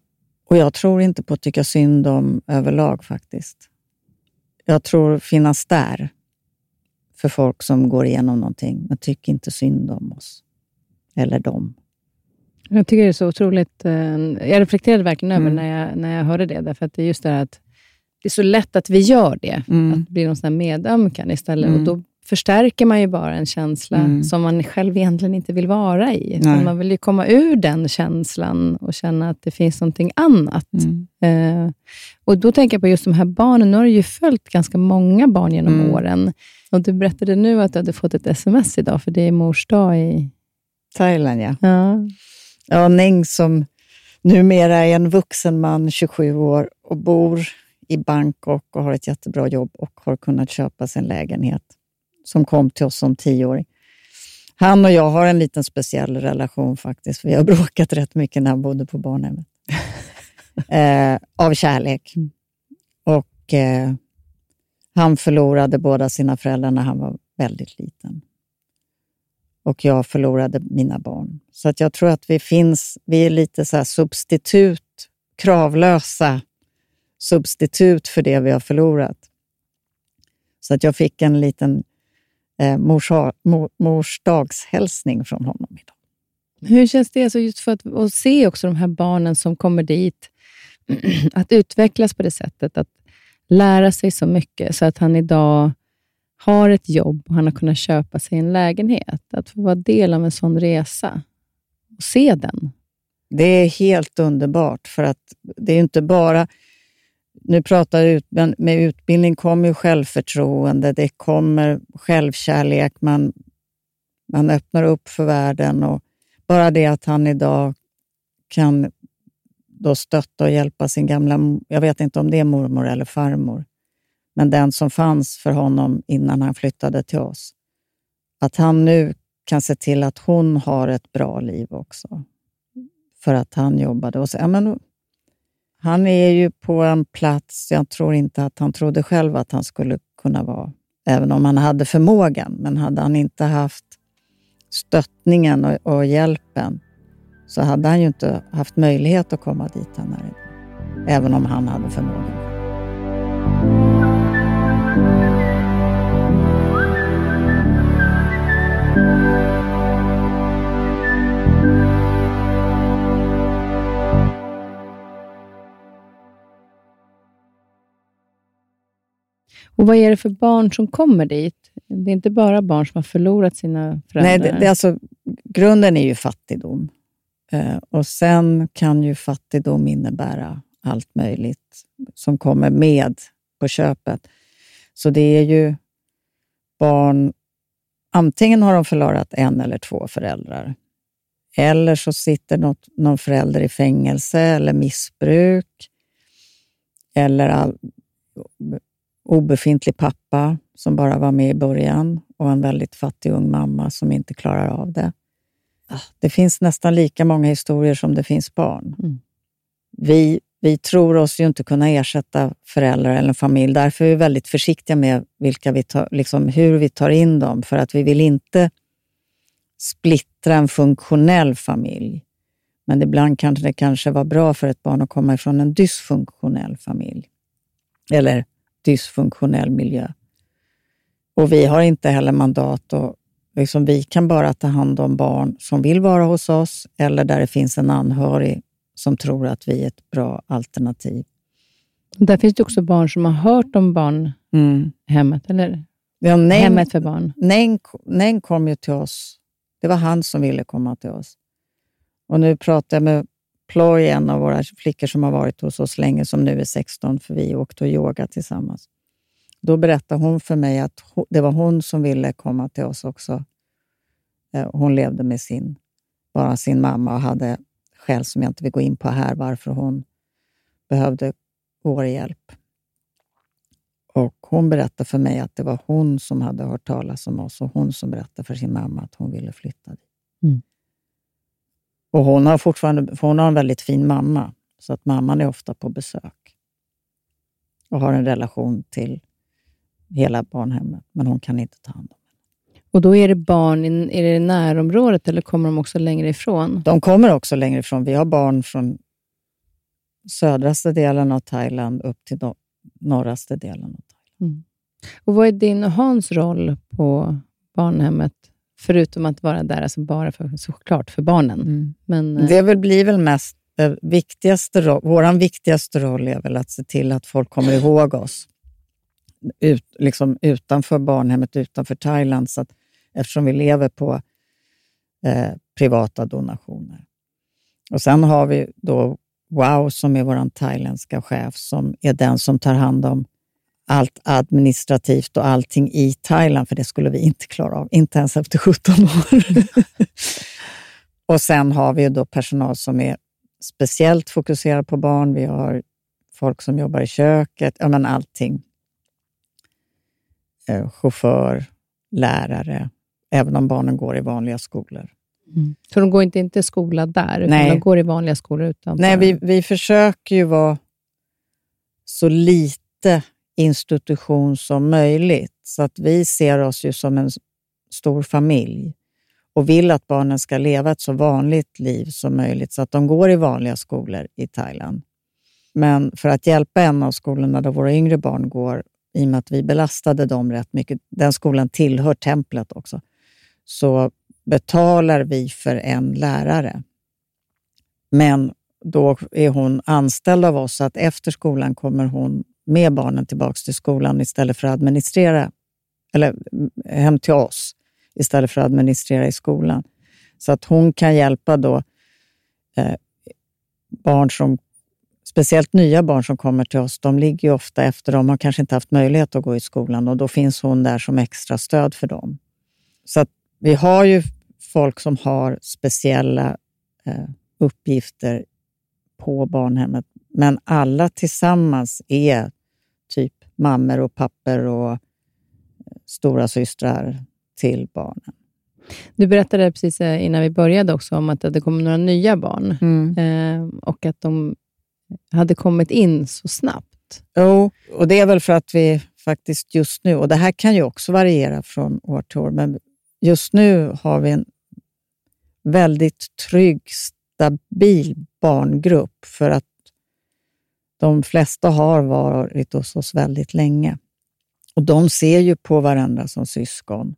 och jag tror inte på att tycka synd om överlag faktiskt. Jag tror finnas där för folk som går igenom någonting, men tycker inte synd om oss. Eller dem. Jag tycker det är så otroligt... Eh, jag reflekterade verkligen över mm. när, jag, när jag hörde det, därför att det är just det att det är så lätt att vi gör det. Mm. Att bli någon sån medömkan istället. Mm. Och då förstärker man ju bara en känsla mm. som man själv egentligen inte vill vara i. Man vill ju komma ur den känslan och känna att det finns någonting annat. Mm. Eh, och Då tänker jag på just de här barnen. Nu har du ju följt ganska många barn genom mm. åren. Och Du berättade nu att du hade fått ett sms idag, för det är mors dag i... Thailand, ja. ja. Ja, Neng som numera är en vuxen man, 27 år, och bor i Bangkok och har ett jättebra jobb och har kunnat köpa sin lägenhet, som kom till oss som tioåring. Han och jag har en liten speciell relation faktiskt. Vi har bråkat rätt mycket när han bodde på barnhemmet. eh, av kärlek. Mm. Och eh, Han förlorade båda sina föräldrar när han var väldigt liten. Och jag förlorade mina barn. Så att jag tror att vi finns, vi är lite så substitut, kravlösa substitut för det vi har förlorat. Så att jag fick en liten eh, mors, mor, morsdagshälsning från honom idag. Hur känns det alltså just för att, att se också de här barnen som kommer dit, att utvecklas på det sättet, att lära sig så mycket så att han idag har ett jobb och han har kunnat köpa sig en lägenhet. Att få vara del av en sån resa och se den. Det är helt underbart, för att det är inte bara nu pratar ut, men med utbildning kommer ju självförtroende, det kommer självkärlek, man, man öppnar upp för världen och bara det att han idag kan då stötta och hjälpa sin gamla, jag vet inte om det är mormor eller farmor, men den som fanns för honom innan han flyttade till oss. Att han nu kan se till att hon har ett bra liv också. För att han jobbade. Och så, ja, men han är ju på en plats, jag tror inte att han trodde själv att han skulle kunna vara, även om han hade förmågan. Men hade han inte haft stöttningen och, och hjälpen så hade han ju inte haft möjlighet att komma dit han är även om han hade förmågan. Och Vad är det för barn som kommer dit? Det är inte bara barn som har förlorat sina föräldrar. Nej, det, det, alltså, grunden är ju fattigdom. Eh, och Sen kan ju fattigdom innebära allt möjligt som kommer med på köpet. Så det är ju barn... Antingen har de förlorat en eller två föräldrar. Eller så sitter något, någon förälder i fängelse eller missbruk. Eller all, obefintlig pappa som bara var med i början och en väldigt fattig ung mamma som inte klarar av det. Ah, det finns nästan lika många historier som det finns barn. Mm. Vi, vi tror oss ju inte kunna ersätta föräldrar eller familj. Därför är vi väldigt försiktiga med vilka vi tar, liksom hur vi tar in dem, för att vi vill inte splittra en funktionell familj. Men ibland kanske det kanske var bra för ett barn att komma ifrån en dysfunktionell familj. Eller dysfunktionell miljö. Och vi har inte heller mandat och liksom, vi kan bara ta hand om barn som vill vara hos oss eller där det finns en anhörig som tror att vi är ett bra alternativ. Där finns det också barn som har hört om barnhemmet, mm. eller? Ja, Neng, Hemmet för barn. Neng kom ju till oss. Det var han som ville komma till oss. Och nu pratar jag med Ploy, en av våra flickor som har varit hos oss länge, som nu är 16, för vi åkte och yoga tillsammans. Då berättade hon för mig att det var hon som ville komma till oss också. Eh, hon levde med sin, bara sin mamma och hade skäl som jag inte vill gå in på här, varför hon behövde vår hjälp. Och Hon berättade för mig att det var hon som hade hört talas om oss och hon som berättade för sin mamma att hon ville flytta dit. Mm. Och hon har fortfarande hon har en väldigt fin mamma, så att mamman är ofta på besök och har en relation till hela barnhemmet, men hon kan inte ta hand om henne. Och då är det barn i, är det närområdet eller kommer de också längre ifrån? De kommer också längre ifrån. Vi har barn från södraste delen av Thailand upp till no norraste delen av Thailand. Mm. Och Vad är din och Hans roll på barnhemmet? Förutom att vara där, alltså bara för, såklart för barnen. Mm. Men, eh, det väl, blir väl mest eh, viktigaste vår viktigaste roll är väl att se till att folk kommer ihåg oss. Ut, liksom utanför barnhemmet, utanför Thailand, så att, eftersom vi lever på eh, privata donationer. Och Sen har vi då Wow som är vår thailändska chef, som är den som tar hand om allt administrativt och allting i Thailand, för det skulle vi inte klara av. Inte ens efter 17 år. Och sen har vi då personal som är speciellt fokuserad på barn. Vi har folk som jobbar i köket, ja men allting. Eh, chaufför, lärare, även om barnen går i vanliga skolor. Mm. Så de går inte, inte i skola där, utan Nej. de går i vanliga skolor utanför? Nej, vi, vi försöker ju vara så lite institution som möjligt. Så att vi ser oss ju som en stor familj och vill att barnen ska leva ett så vanligt liv som möjligt, så att de går i vanliga skolor i Thailand. Men för att hjälpa en av skolorna där våra yngre barn går, i och med att vi belastade dem rätt mycket, den skolan tillhör templet också, så betalar vi för en lärare. Men då är hon anställd av oss, så att efter skolan kommer hon med barnen tillbaka till skolan istället för att administrera, eller mm, hem till oss, istället för att administrera i skolan. Så att hon kan hjälpa då eh, barn som, speciellt nya barn som kommer till oss, de ligger ju ofta efter, de har kanske inte haft möjlighet att gå i skolan och då finns hon där som extra stöd för dem. Så att vi har ju folk som har speciella eh, uppgifter på barnhemmet, men alla tillsammans är mammor och papper och eh, stora systrar till barnen. Du berättade precis eh, innan vi började också om att det kom några nya barn Mm. eh, och att de hade kommit in så snabbt. Jo, och det är väl för att vi faktiskt just nu, och det här kan ju också variera från år till år, men just nu har vi en väldigt trygg, stabil barngrupp för att de flesta har varit hos oss väldigt länge. Och de ser ju på varandra som syskon.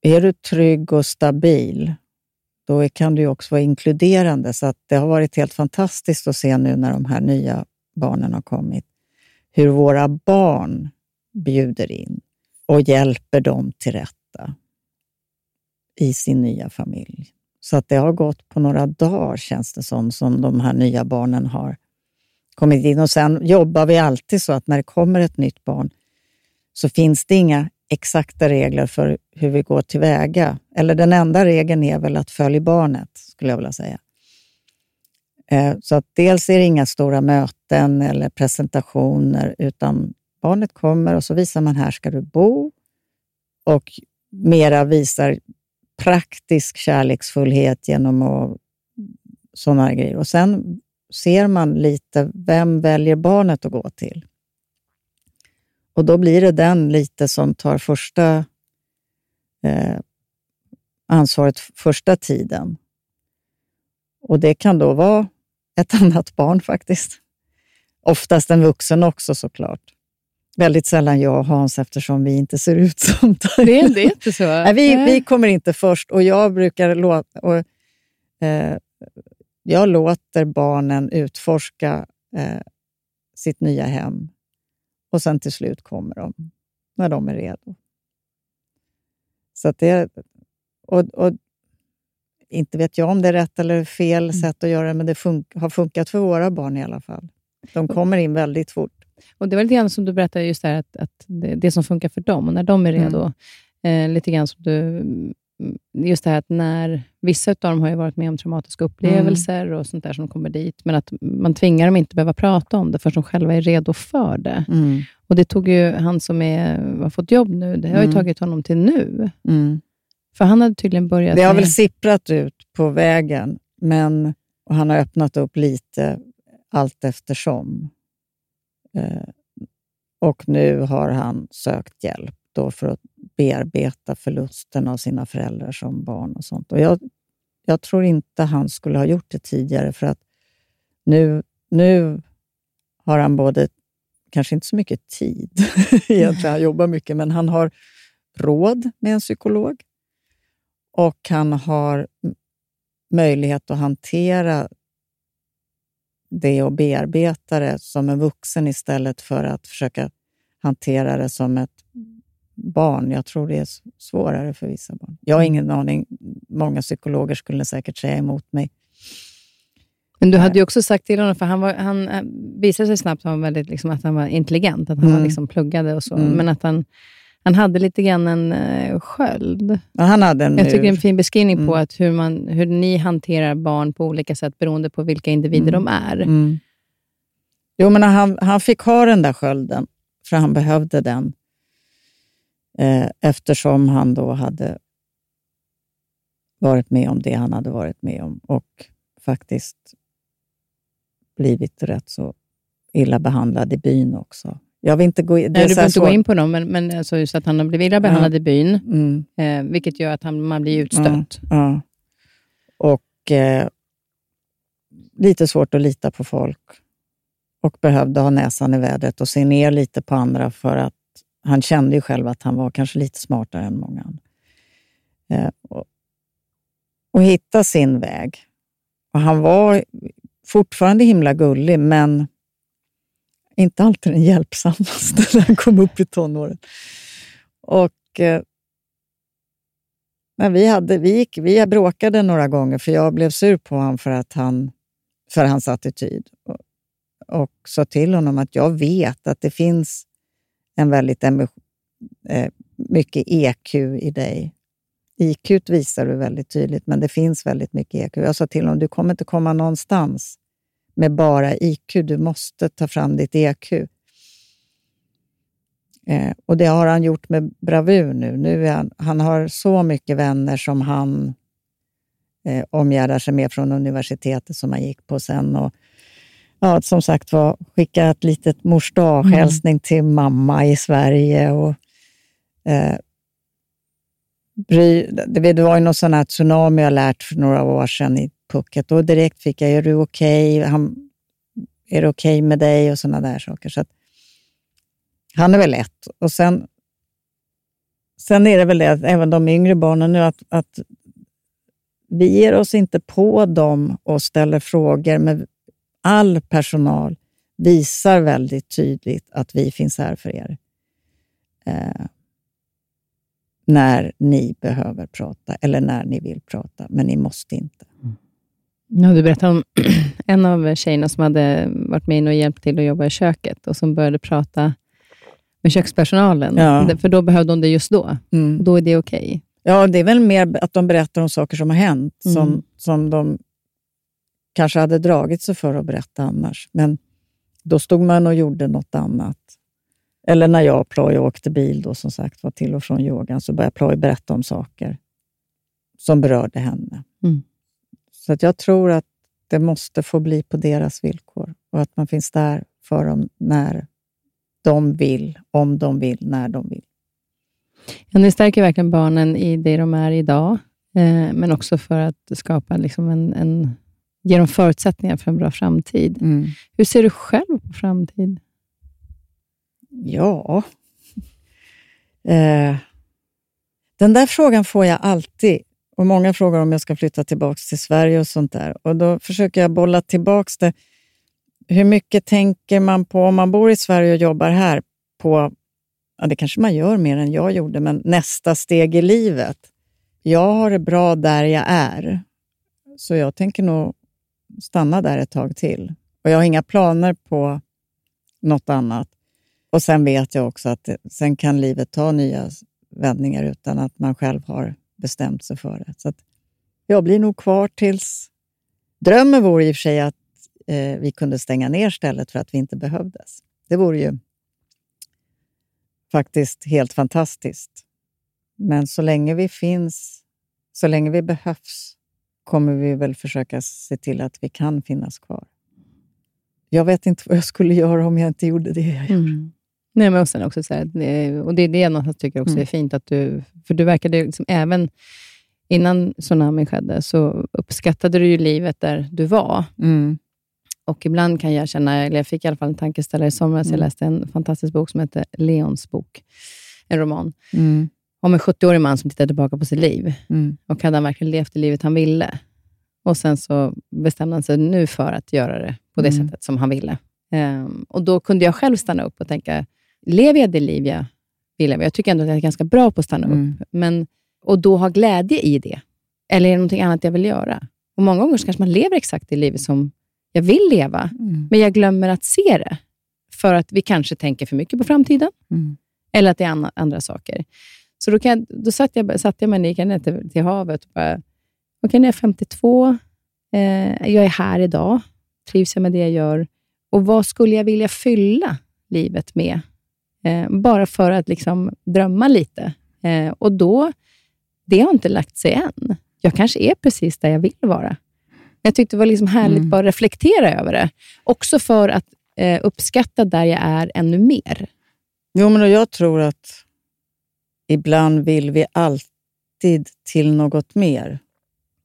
Är du trygg och stabil, då kan du också vara inkluderande. Så att det har varit helt fantastiskt att se nu när de här nya barnen har kommit, hur våra barn bjuder in och hjälper dem till rätta i sin nya familj. Så att det har gått på några dagar, känns det som, som de här nya barnen har kommit in. Och Sen jobbar vi alltid så att när det kommer ett nytt barn så finns det inga exakta regler för hur vi går tillväga. Eller den enda regeln är väl att följa barnet, skulle jag vilja säga. Eh, så att dels är det inga stora möten eller presentationer, utan barnet kommer och så visar man här ska du bo och mera visar praktisk kärleksfullhet genom sådana grejer. Och sen ser man lite, vem väljer barnet att gå till? Och då blir det den lite som tar första eh, ansvaret första tiden. Och det kan då vara ett annat barn faktiskt. Oftast en vuxen också såklart. Väldigt sällan jag och Hans eftersom vi inte ser ut som Det det är inte så? Nej, vi, vi kommer inte först och jag brukar låta... Och, eh, jag låter barnen utforska eh, sitt nya hem och sen till slut kommer de när de är redo. Så att det, och, och Inte vet jag om det är rätt eller fel Mm. sätt att göra det, men det fun har funkat för våra barn i alla fall. De kommer in väldigt fort. Och Det var lite grann som du berättade, just där, att, att det, det som funkar för dem, och när de är redo. Eh, lite grann som du... mm, Just det här att när... Vissa av dem har ju varit med om traumatiska upplevelser och sånt där som kommer dit, men att man tvingar dem inte behöva prata om det förrän de själva är redo för det. Mm. Och Det tog ju han som är, har fått jobb nu, det har ju Mm. tagit honom till nu. Mm. För han hade tydligen börjat Det har med... väl sipprat ut på vägen, men och han har öppnat upp lite allt eftersom. Eh, och nu har han sökt hjälp då för att bearbeta förlusten av sina föräldrar som barn och sånt. Och jag, jag tror inte han skulle ha gjort det tidigare, för att nu, nu har han både, kanske inte så mycket tid, egentligen, han jobbar mycket, men han har råd med en psykolog och han har möjlighet att hantera det och bearbeta det som en vuxen istället för att försöka hantera det som ett barn. Jag tror det är svårare för vissa barn. Jag har ingen aning. Många psykologer skulle säkert säga emot mig. Men du hade ju också sagt till honom, för han, var, han eh, visade sig snabbt att han var, väldigt, liksom, att han var intelligent, att han Mm. var liksom pluggade och så, Mm. men att han, Han hade lite grann en uh, sköld. Ja, han hade en Jag tycker det är en fin beskrivning mm. på att hur, man, hur ni hanterar barn på olika sätt beroende på vilka individer mm. de är. Mm. Jo, men han, han fick ha den där skölden, för han behövde den. Eh, eftersom han då hade varit med om det han hade varit med om och faktiskt blivit rätt så illa behandlad i byn också. Jag vill inte gå, in, Nej, du behöver inte gå in på dem, men, men alltså just att han har blivit illa behandlad ja. i byn, mm. eh, vilket gör att han, man blir utstött. Ja, ja. Och eh, lite svårt att lita på folk och behövde ha näsan i vädret och se ner lite på andra för att han kände ju själv att han var kanske lite smartare än många andra. Eh, och, och hitta sin väg. Och han var fortfarande himla gullig, men inte alltid den hjälpsammaste när han kom upp i tonåren. Och, eh, vi, hade, vi, gick, vi bråkade några gånger, för jag blev sur på honom för, att han, för hans attityd. Och, och sa till honom att jag vet att det finns en väldigt eh, mycket EQ i dig. IQ visar du väldigt tydligt, men det finns väldigt mycket EQ. Jag sa till honom, du kommer inte komma någonstans med bara IQ. Du måste ta fram ditt EQ. Eh, och det har han gjort med bravur nu. nu han, han, har så mycket vänner som han eh, omgärdar sig med från universitetet som han gick på sen. Och, ja, som sagt var, skicka ett litet mors dag-hälsning mm. till mamma i Sverige. Och, eh, bry, det, det var ju någon sån här tsunami jag lärt för några år sedan i Phuket och direkt fick jag, är du okej? Okay? är det okej okay med dig? Och sådana där saker. Så att, han är väl ett. Och sen, sen är det väl det, även de yngre barnen nu, att, att vi ger oss inte på dem och ställer frågor, men all personal visar väldigt tydligt att vi finns här för er. Eh, när ni behöver prata eller när ni vill prata, men ni måste inte. Ja, du berättade om en av tjejerna som hade varit med och hjälpt till att jobba i köket och som började prata med kökspersonalen, ja. för då behövde hon det just då. Mm. Då är det okej. Okay. Ja, det är väl mer att de berättar om saker som har hänt, mm. som, som de kanske hade dragit sig för att berätta annars. Men då stod man och gjorde något annat. Eller när jag och Ploy åkte bil då, som sagt var till och från yogan, så började Ploy berätta om saker som berörde henne. Mm. Så att jag tror att det måste få bli på deras villkor och att man finns där för dem när de vill, om de vill, när de vill. Ja, ni stärker verkligen barnen i det de är idag, eh, men också för att skapa liksom en, en, ge dem förutsättningar för en bra framtid. Mm. Hur ser du själv på framtid? Ja, eh, den där frågan får jag alltid. Och Många frågar om jag ska flytta tillbaka till Sverige och sånt där. Och Då försöker jag bolla tillbaka det. Hur mycket tänker man på, om man bor i Sverige och jobbar här, på, ja det kanske man gör mer än jag gjorde, men nästa steg i livet. Jag har det bra där jag är, så jag tänker nog stanna där ett tag till. Och Jag har inga planer på något annat. Och Sen vet jag också att det, sen kan livet ta nya vändningar utan att man själv har bestämt sig för det. Så att jag blir nog kvar tills... Drömmen vore i och för sig att eh, vi kunde stänga ner stället för att vi inte behövdes. Det vore ju faktiskt helt fantastiskt. Men så länge vi finns, så länge vi behövs, kommer vi väl försöka se till att vi kan finnas kvar. Jag vet inte vad jag skulle göra om jag inte gjorde det jag gör. Mm. Nej, men sen också så här, och det är det jag tycker också mm. är fint, att du, för du verkade liksom, även innan tsunamin skedde, så uppskattade du ju livet där du var. Mm. Och ibland kan jag känna, eller jag fick i alla fall en tankeställare i somras, mm. jag läste en fantastisk bok som heter Leons bok, en roman, mm. Om en 70-årig man som tittar tillbaka på sitt liv. Mm. Och hade han verkligen levt det livet han ville? Och sen så bestämde han sig nu för att göra det på det mm. sättet som han ville. Um, och Då kunde jag själv stanna upp och tänka, lever jag det liv jag vill leva? Jag tycker ändå att jag är ganska bra på att stanna mm. upp. Men, och då ha glädje i det. Eller är det någonting annat jag vill göra? Och Många gånger kanske man lever exakt det livet som jag vill leva, mm. men jag glömmer att se det. För att vi kanske tänker för mycket på framtiden. Mm. Eller att det är andra saker. Så då, kan, då satt, jag, satt jag mig ner till, till havet och bara, okej, okay, jag är 52, eh, jag är här idag, trivs jag med det jag gör och vad skulle jag vilja fylla livet med? Eh, bara för att liksom drömma lite. Eh, och då, det har inte lagt sig än. Jag kanske är precis där jag vill vara. Jag tyckte det var liksom härligt mm. bara reflektera över det. Också för att eh, uppskatta där jag är ännu mer. Jo, men jag tror att ibland vill vi alltid till något mer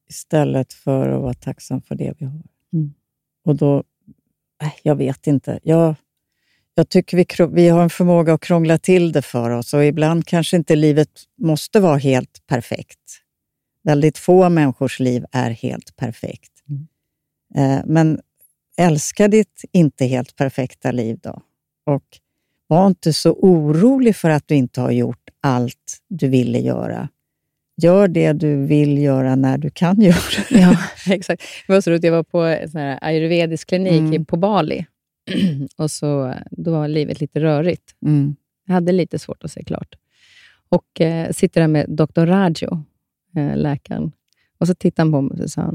istället för att vara tacksam för det vi har. Mm. Och då, äh, jag vet inte. Jag, jag tycker vi, vi har en förmåga att krångla till det för oss och ibland kanske inte livet måste vara helt perfekt. Väldigt få människors liv är helt perfekt. Mm. Eh, men älska ditt inte helt perfekta liv då. Och var inte så orolig för att du inte har gjort allt du ville göra. Gör det du vill göra när du kan göra det. Ja, exakt. Det var så roligt. Jag var på en ayurvedisk klinik mm. på Bali och så, då var livet lite rörigt. Mm. Jag hade lite svårt att se klart. Och eh, sitter där med Dr. Rajo, eh, läkaren. Och så tittar han på mig och sa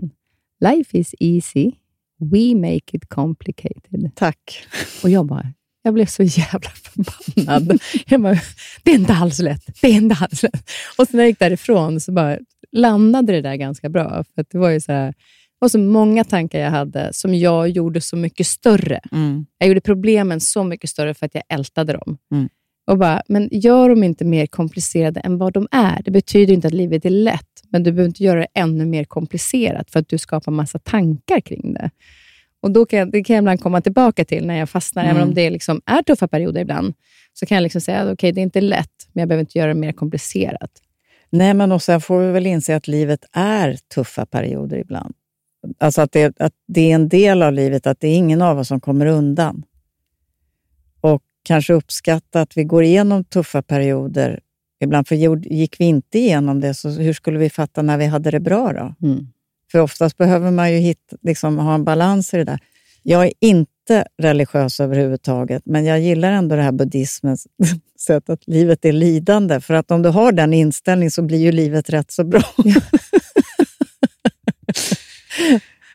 Life is easy. We make it complicated. Tack. Och jag bara, jag blev så jävla förbannad. Jag bara, det är inte alls lätt. Det är inte alls lätt. Och sen när jag gick därifrån så bara landade det där ganska bra. För det var ju så här, var så många tankar jag hade som jag gjorde så mycket större. Mm. Jag gjorde problemen så mycket större för att jag ältade dem. Mm. Och bara, men gör dem inte mer komplicerade än vad de är. Det betyder inte att livet är lätt, men du behöver inte göra det ännu mer komplicerat för att du skapar massa tankar kring det. Och då kan jag, Det kan jag ibland komma tillbaka till när jag fastnar, mm. även om det liksom är tuffa perioder ibland. Så kan jag liksom säga att okay, det är inte lätt, men jag behöver inte göra det mer komplicerat. Nej, men och sen får vi väl inse att livet är tuffa perioder ibland. Alltså att det, att det är en del av livet, att det är ingen av oss som kommer undan. Och kanske uppskatta att vi går igenom tuffa perioder ibland. För gick vi inte igenom det, så hur skulle vi fatta när vi hade det bra då? Mm. För oftast behöver man ju hitta, liksom, ha en balans i det där. Jag är inte religiös överhuvudtaget, men jag gillar ändå det här buddhismens sätt att livet är lidande. För att om du har den inställningen så blir ju livet rätt så bra.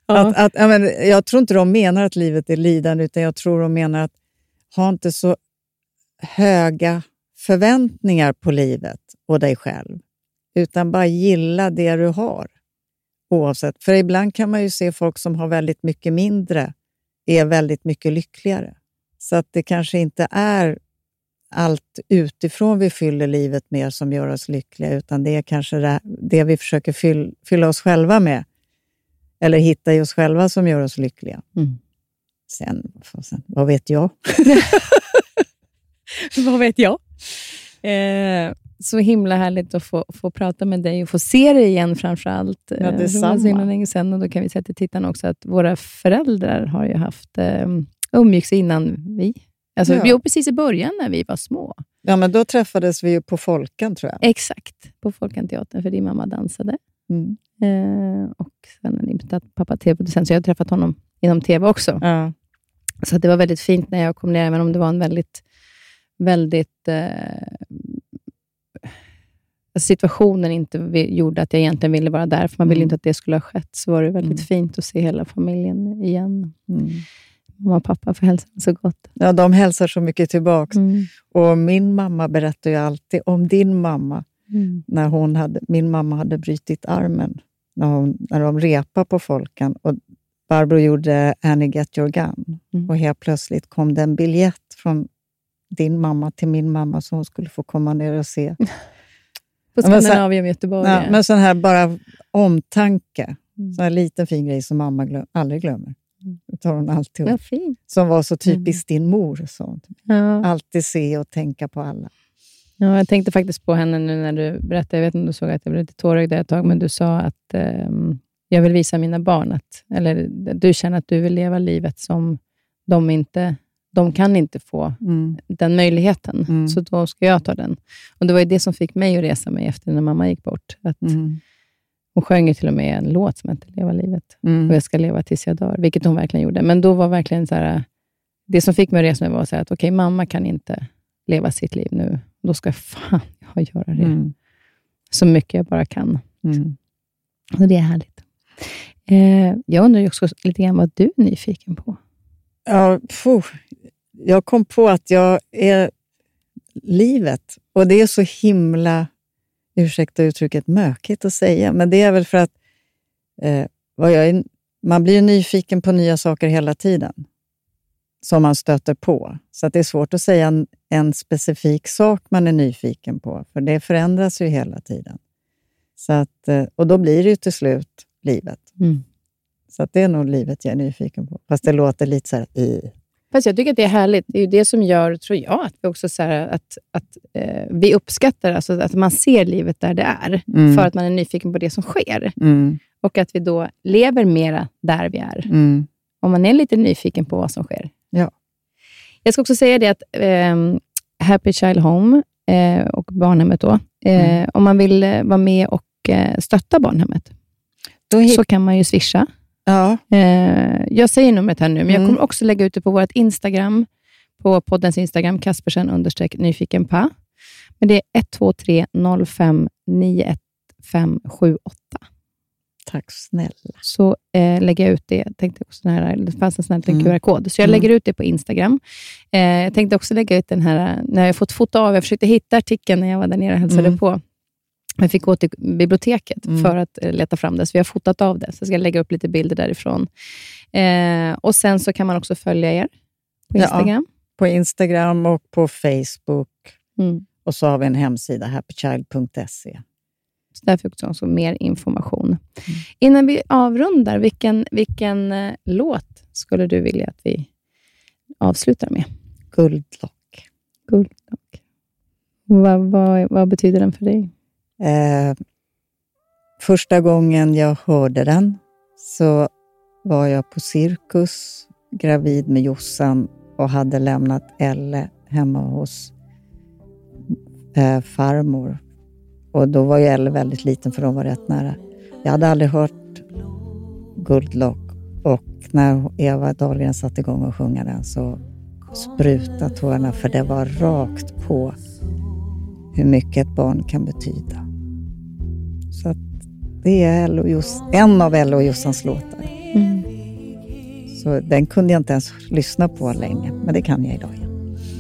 Att, att, jag, men, jag tror inte de menar att livet är lidande, utan jag tror de menar att ha inte så höga förväntningar på livet och dig själv, utan bara gilla det du har. Oavsett. För ibland kan man ju se folk som har väldigt mycket mindre är väldigt mycket lyckligare. Så att det kanske inte är allt utifrån vi fyller livet med som gör oss lyckliga, utan det är kanske det, det vi försöker fyll, fylla oss själva med eller hitta i oss själva som gör oss lyckliga. Mm. Sen, sen, vad vet jag? vad vet jag? Eh, så himla härligt att få, få prata med dig och få se dig igen framför allt. Ja, eh, detsamma. Det var så länge sedan och då kan vi säga till tittarna också att våra föräldrar har ju haft eh, umgicks innan vi. Alltså, ja. Jo, precis i början när vi var små. Ja, men då träffades vi ju på Folkan, tror jag. Exakt, på Folkanteatern, för din mamma dansade. Mm. Eh, och sen är pappa tv-producent, så jag har träffat honom inom tv också. Ja. Så det var väldigt fint när jag kom ner, även om det var en väldigt, väldigt eh, situationen inte gjorde att jag egentligen ville vara där, för man ville mm. inte att det skulle ha skett, så var det väldigt mm. fint att se hela familjen igen. Mm. Mamma och pappa får hälsa så gott. Ja, de hälsar så mycket tillbaka. Mm. Och min mamma berättar ju alltid om din mamma. Mm. När hon hade, min mamma hade brutit armen när, hon, när de repade på Folkan. Och Barbro gjorde Annie Get Your Gun. Mm. Och helt plötsligt kom det en biljett från din mamma till min mamma så hon skulle få komma ner och se. på Skandinavium i Göteborg. Ja, men sån här bara omtanke. Mm. Sån här liten fin grej som mamma glöm, aldrig glömmer. Mm. Det tar hon alltid upp. Ja, som var så typiskt mm. din mor. Så. Ja. Alltid se och tänka på alla. Ja, jag tänkte faktiskt på henne nu när du berättade. Jag vet inte om du såg att jag blev lite tårögd ett tag, men du sa att eh, jag vill visa mina barn att, eller du känner att du vill leva livet som de inte de kan inte få mm. den möjligheten, mm. så då ska jag ta den. Och Det var det som fick mig att resa mig efter när mamma gick bort. Att mm. Hon sjöng till och med en låt som hette Leva livet. Mm. Och jag ska leva tills jag dör, vilket hon verkligen gjorde. Men då var verkligen så här, det som fick mig att resa mig var så här att okay, mamma kan inte leva sitt liv nu. Då ska fan jag göra det. Mm. Så mycket jag bara kan. Mm. Och det är härligt. Eh, jag undrar också lite grann vad du är nyfiken på. Ja, puh. Jag kom på att jag är livet. Och det är så himla, ursäkta uttrycket, mökigt att säga. Men det är väl för att eh, är, man blir nyfiken på nya saker hela tiden som man stöter på. Så det är svårt att säga en, en, specifik sak man är nyfiken på, för det förändras ju hela tiden. Så att, eh, och då blir det ju till slut livet. Mm. Så att det är nog livet jag är nyfiken på. Fast det låter lite så här... I. Fast jag tycker att det är härligt. Det är det som gör, tror jag, att vi också så här, att, att eh, vi uppskattar alltså att man ser livet där det är, mm. för att man är nyfiken på det som sker. Mm. Och att vi då lever mera där vi är. Mm. Om man är lite nyfiken på vad som sker. Ja. Jag ska också säga det att eh, Happy Child Home eh, och barnhemmet, då, eh, mm. om man vill eh, vara med och eh, stötta barnhemmet, så kan man ju swisha. Ja. Eh, jag säger numret här nu, men mm. jag kommer också lägga ut det på vårt Instagram, på poddens Instagram, Kaspersen understreck nyfikenpa. Men det är 123 05 91578. Tack snälla. Så eh, lägger jag ut det. Jag tänkte också här, det fanns en här mm. QR-kod, så jag mm. lägger ut det på Instagram. Eh, jag tänkte också lägga ut den här, när jag fått fota av, jag försökte hitta artikeln när jag var där nere och hälsade mm. på. Jag fick gå till biblioteket mm. för att eh, leta fram det, så vi har fotat av det. Så jag ska lägga upp lite bilder därifrån. Eh, och Sen så kan man också följa er på Instagram. Ja, på Instagram och på Facebook. Mm. Och så har vi en hemsida, happychild.se. Så där fick du också mer information. Mm. Innan vi avrundar, vilken, vilken eh, låt skulle du vilja att vi avslutar med? Guldlock. Guldlock. Vad, vad, vad betyder den för dig? Eh, första gången jag hörde den så var jag på cirkus, gravid med Jossan och hade lämnat Elle hemma hos eh, farmor. Och Då var ju Elle väldigt liten, för de var rätt nära. Jag hade aldrig hört Guldlock och när Eva Dahlgren satte igång och sjunga den så sprutade tårarna, för det var rakt på hur mycket ett barn kan betyda. Så det är Just, en av och Jossans låtar. Mm. Så den kunde jag inte ens lyssna på länge, men det kan jag idag.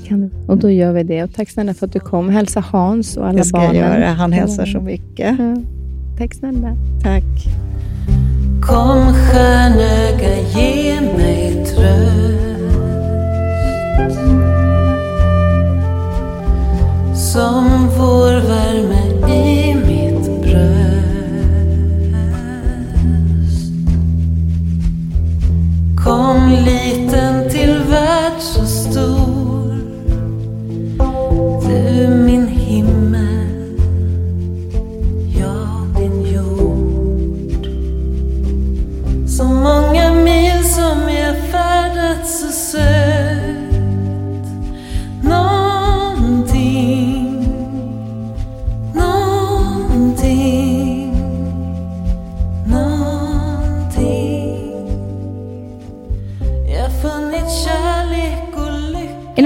Kan du? Och då gör vi det. Och tack snälla för att du kom. Hälsa Hans och alla barnen. Det ska barnen. jag göra. Han hälsar så mycket. Ja. Tack snälla. Tack. Kom stjärnöga, ge mig tröst Som vårvärme i mitt liten till värld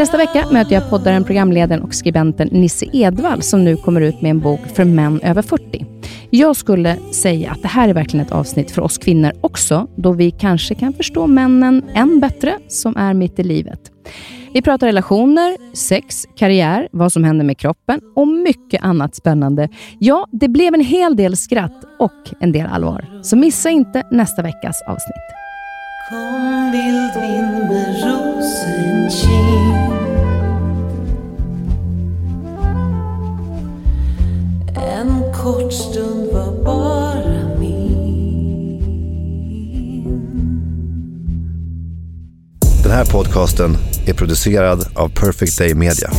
nästa vecka möter jag poddaren, programledaren och skribenten Nisse Edvall som nu kommer ut med en bok för män över 40. Jag skulle säga att det här är verkligen ett avsnitt för oss kvinnor också, då vi kanske kan förstå männen än bättre som är mitt i livet. Vi pratar relationer, sex, karriär, vad som händer med kroppen och mycket annat spännande. Ja, det blev en hel del skratt och en del allvar. Så missa inte nästa veckas avsnitt. Kom vild vind med rosenkinn En kort stund var bara min Den här podcasten är producerad av Perfect Day Media.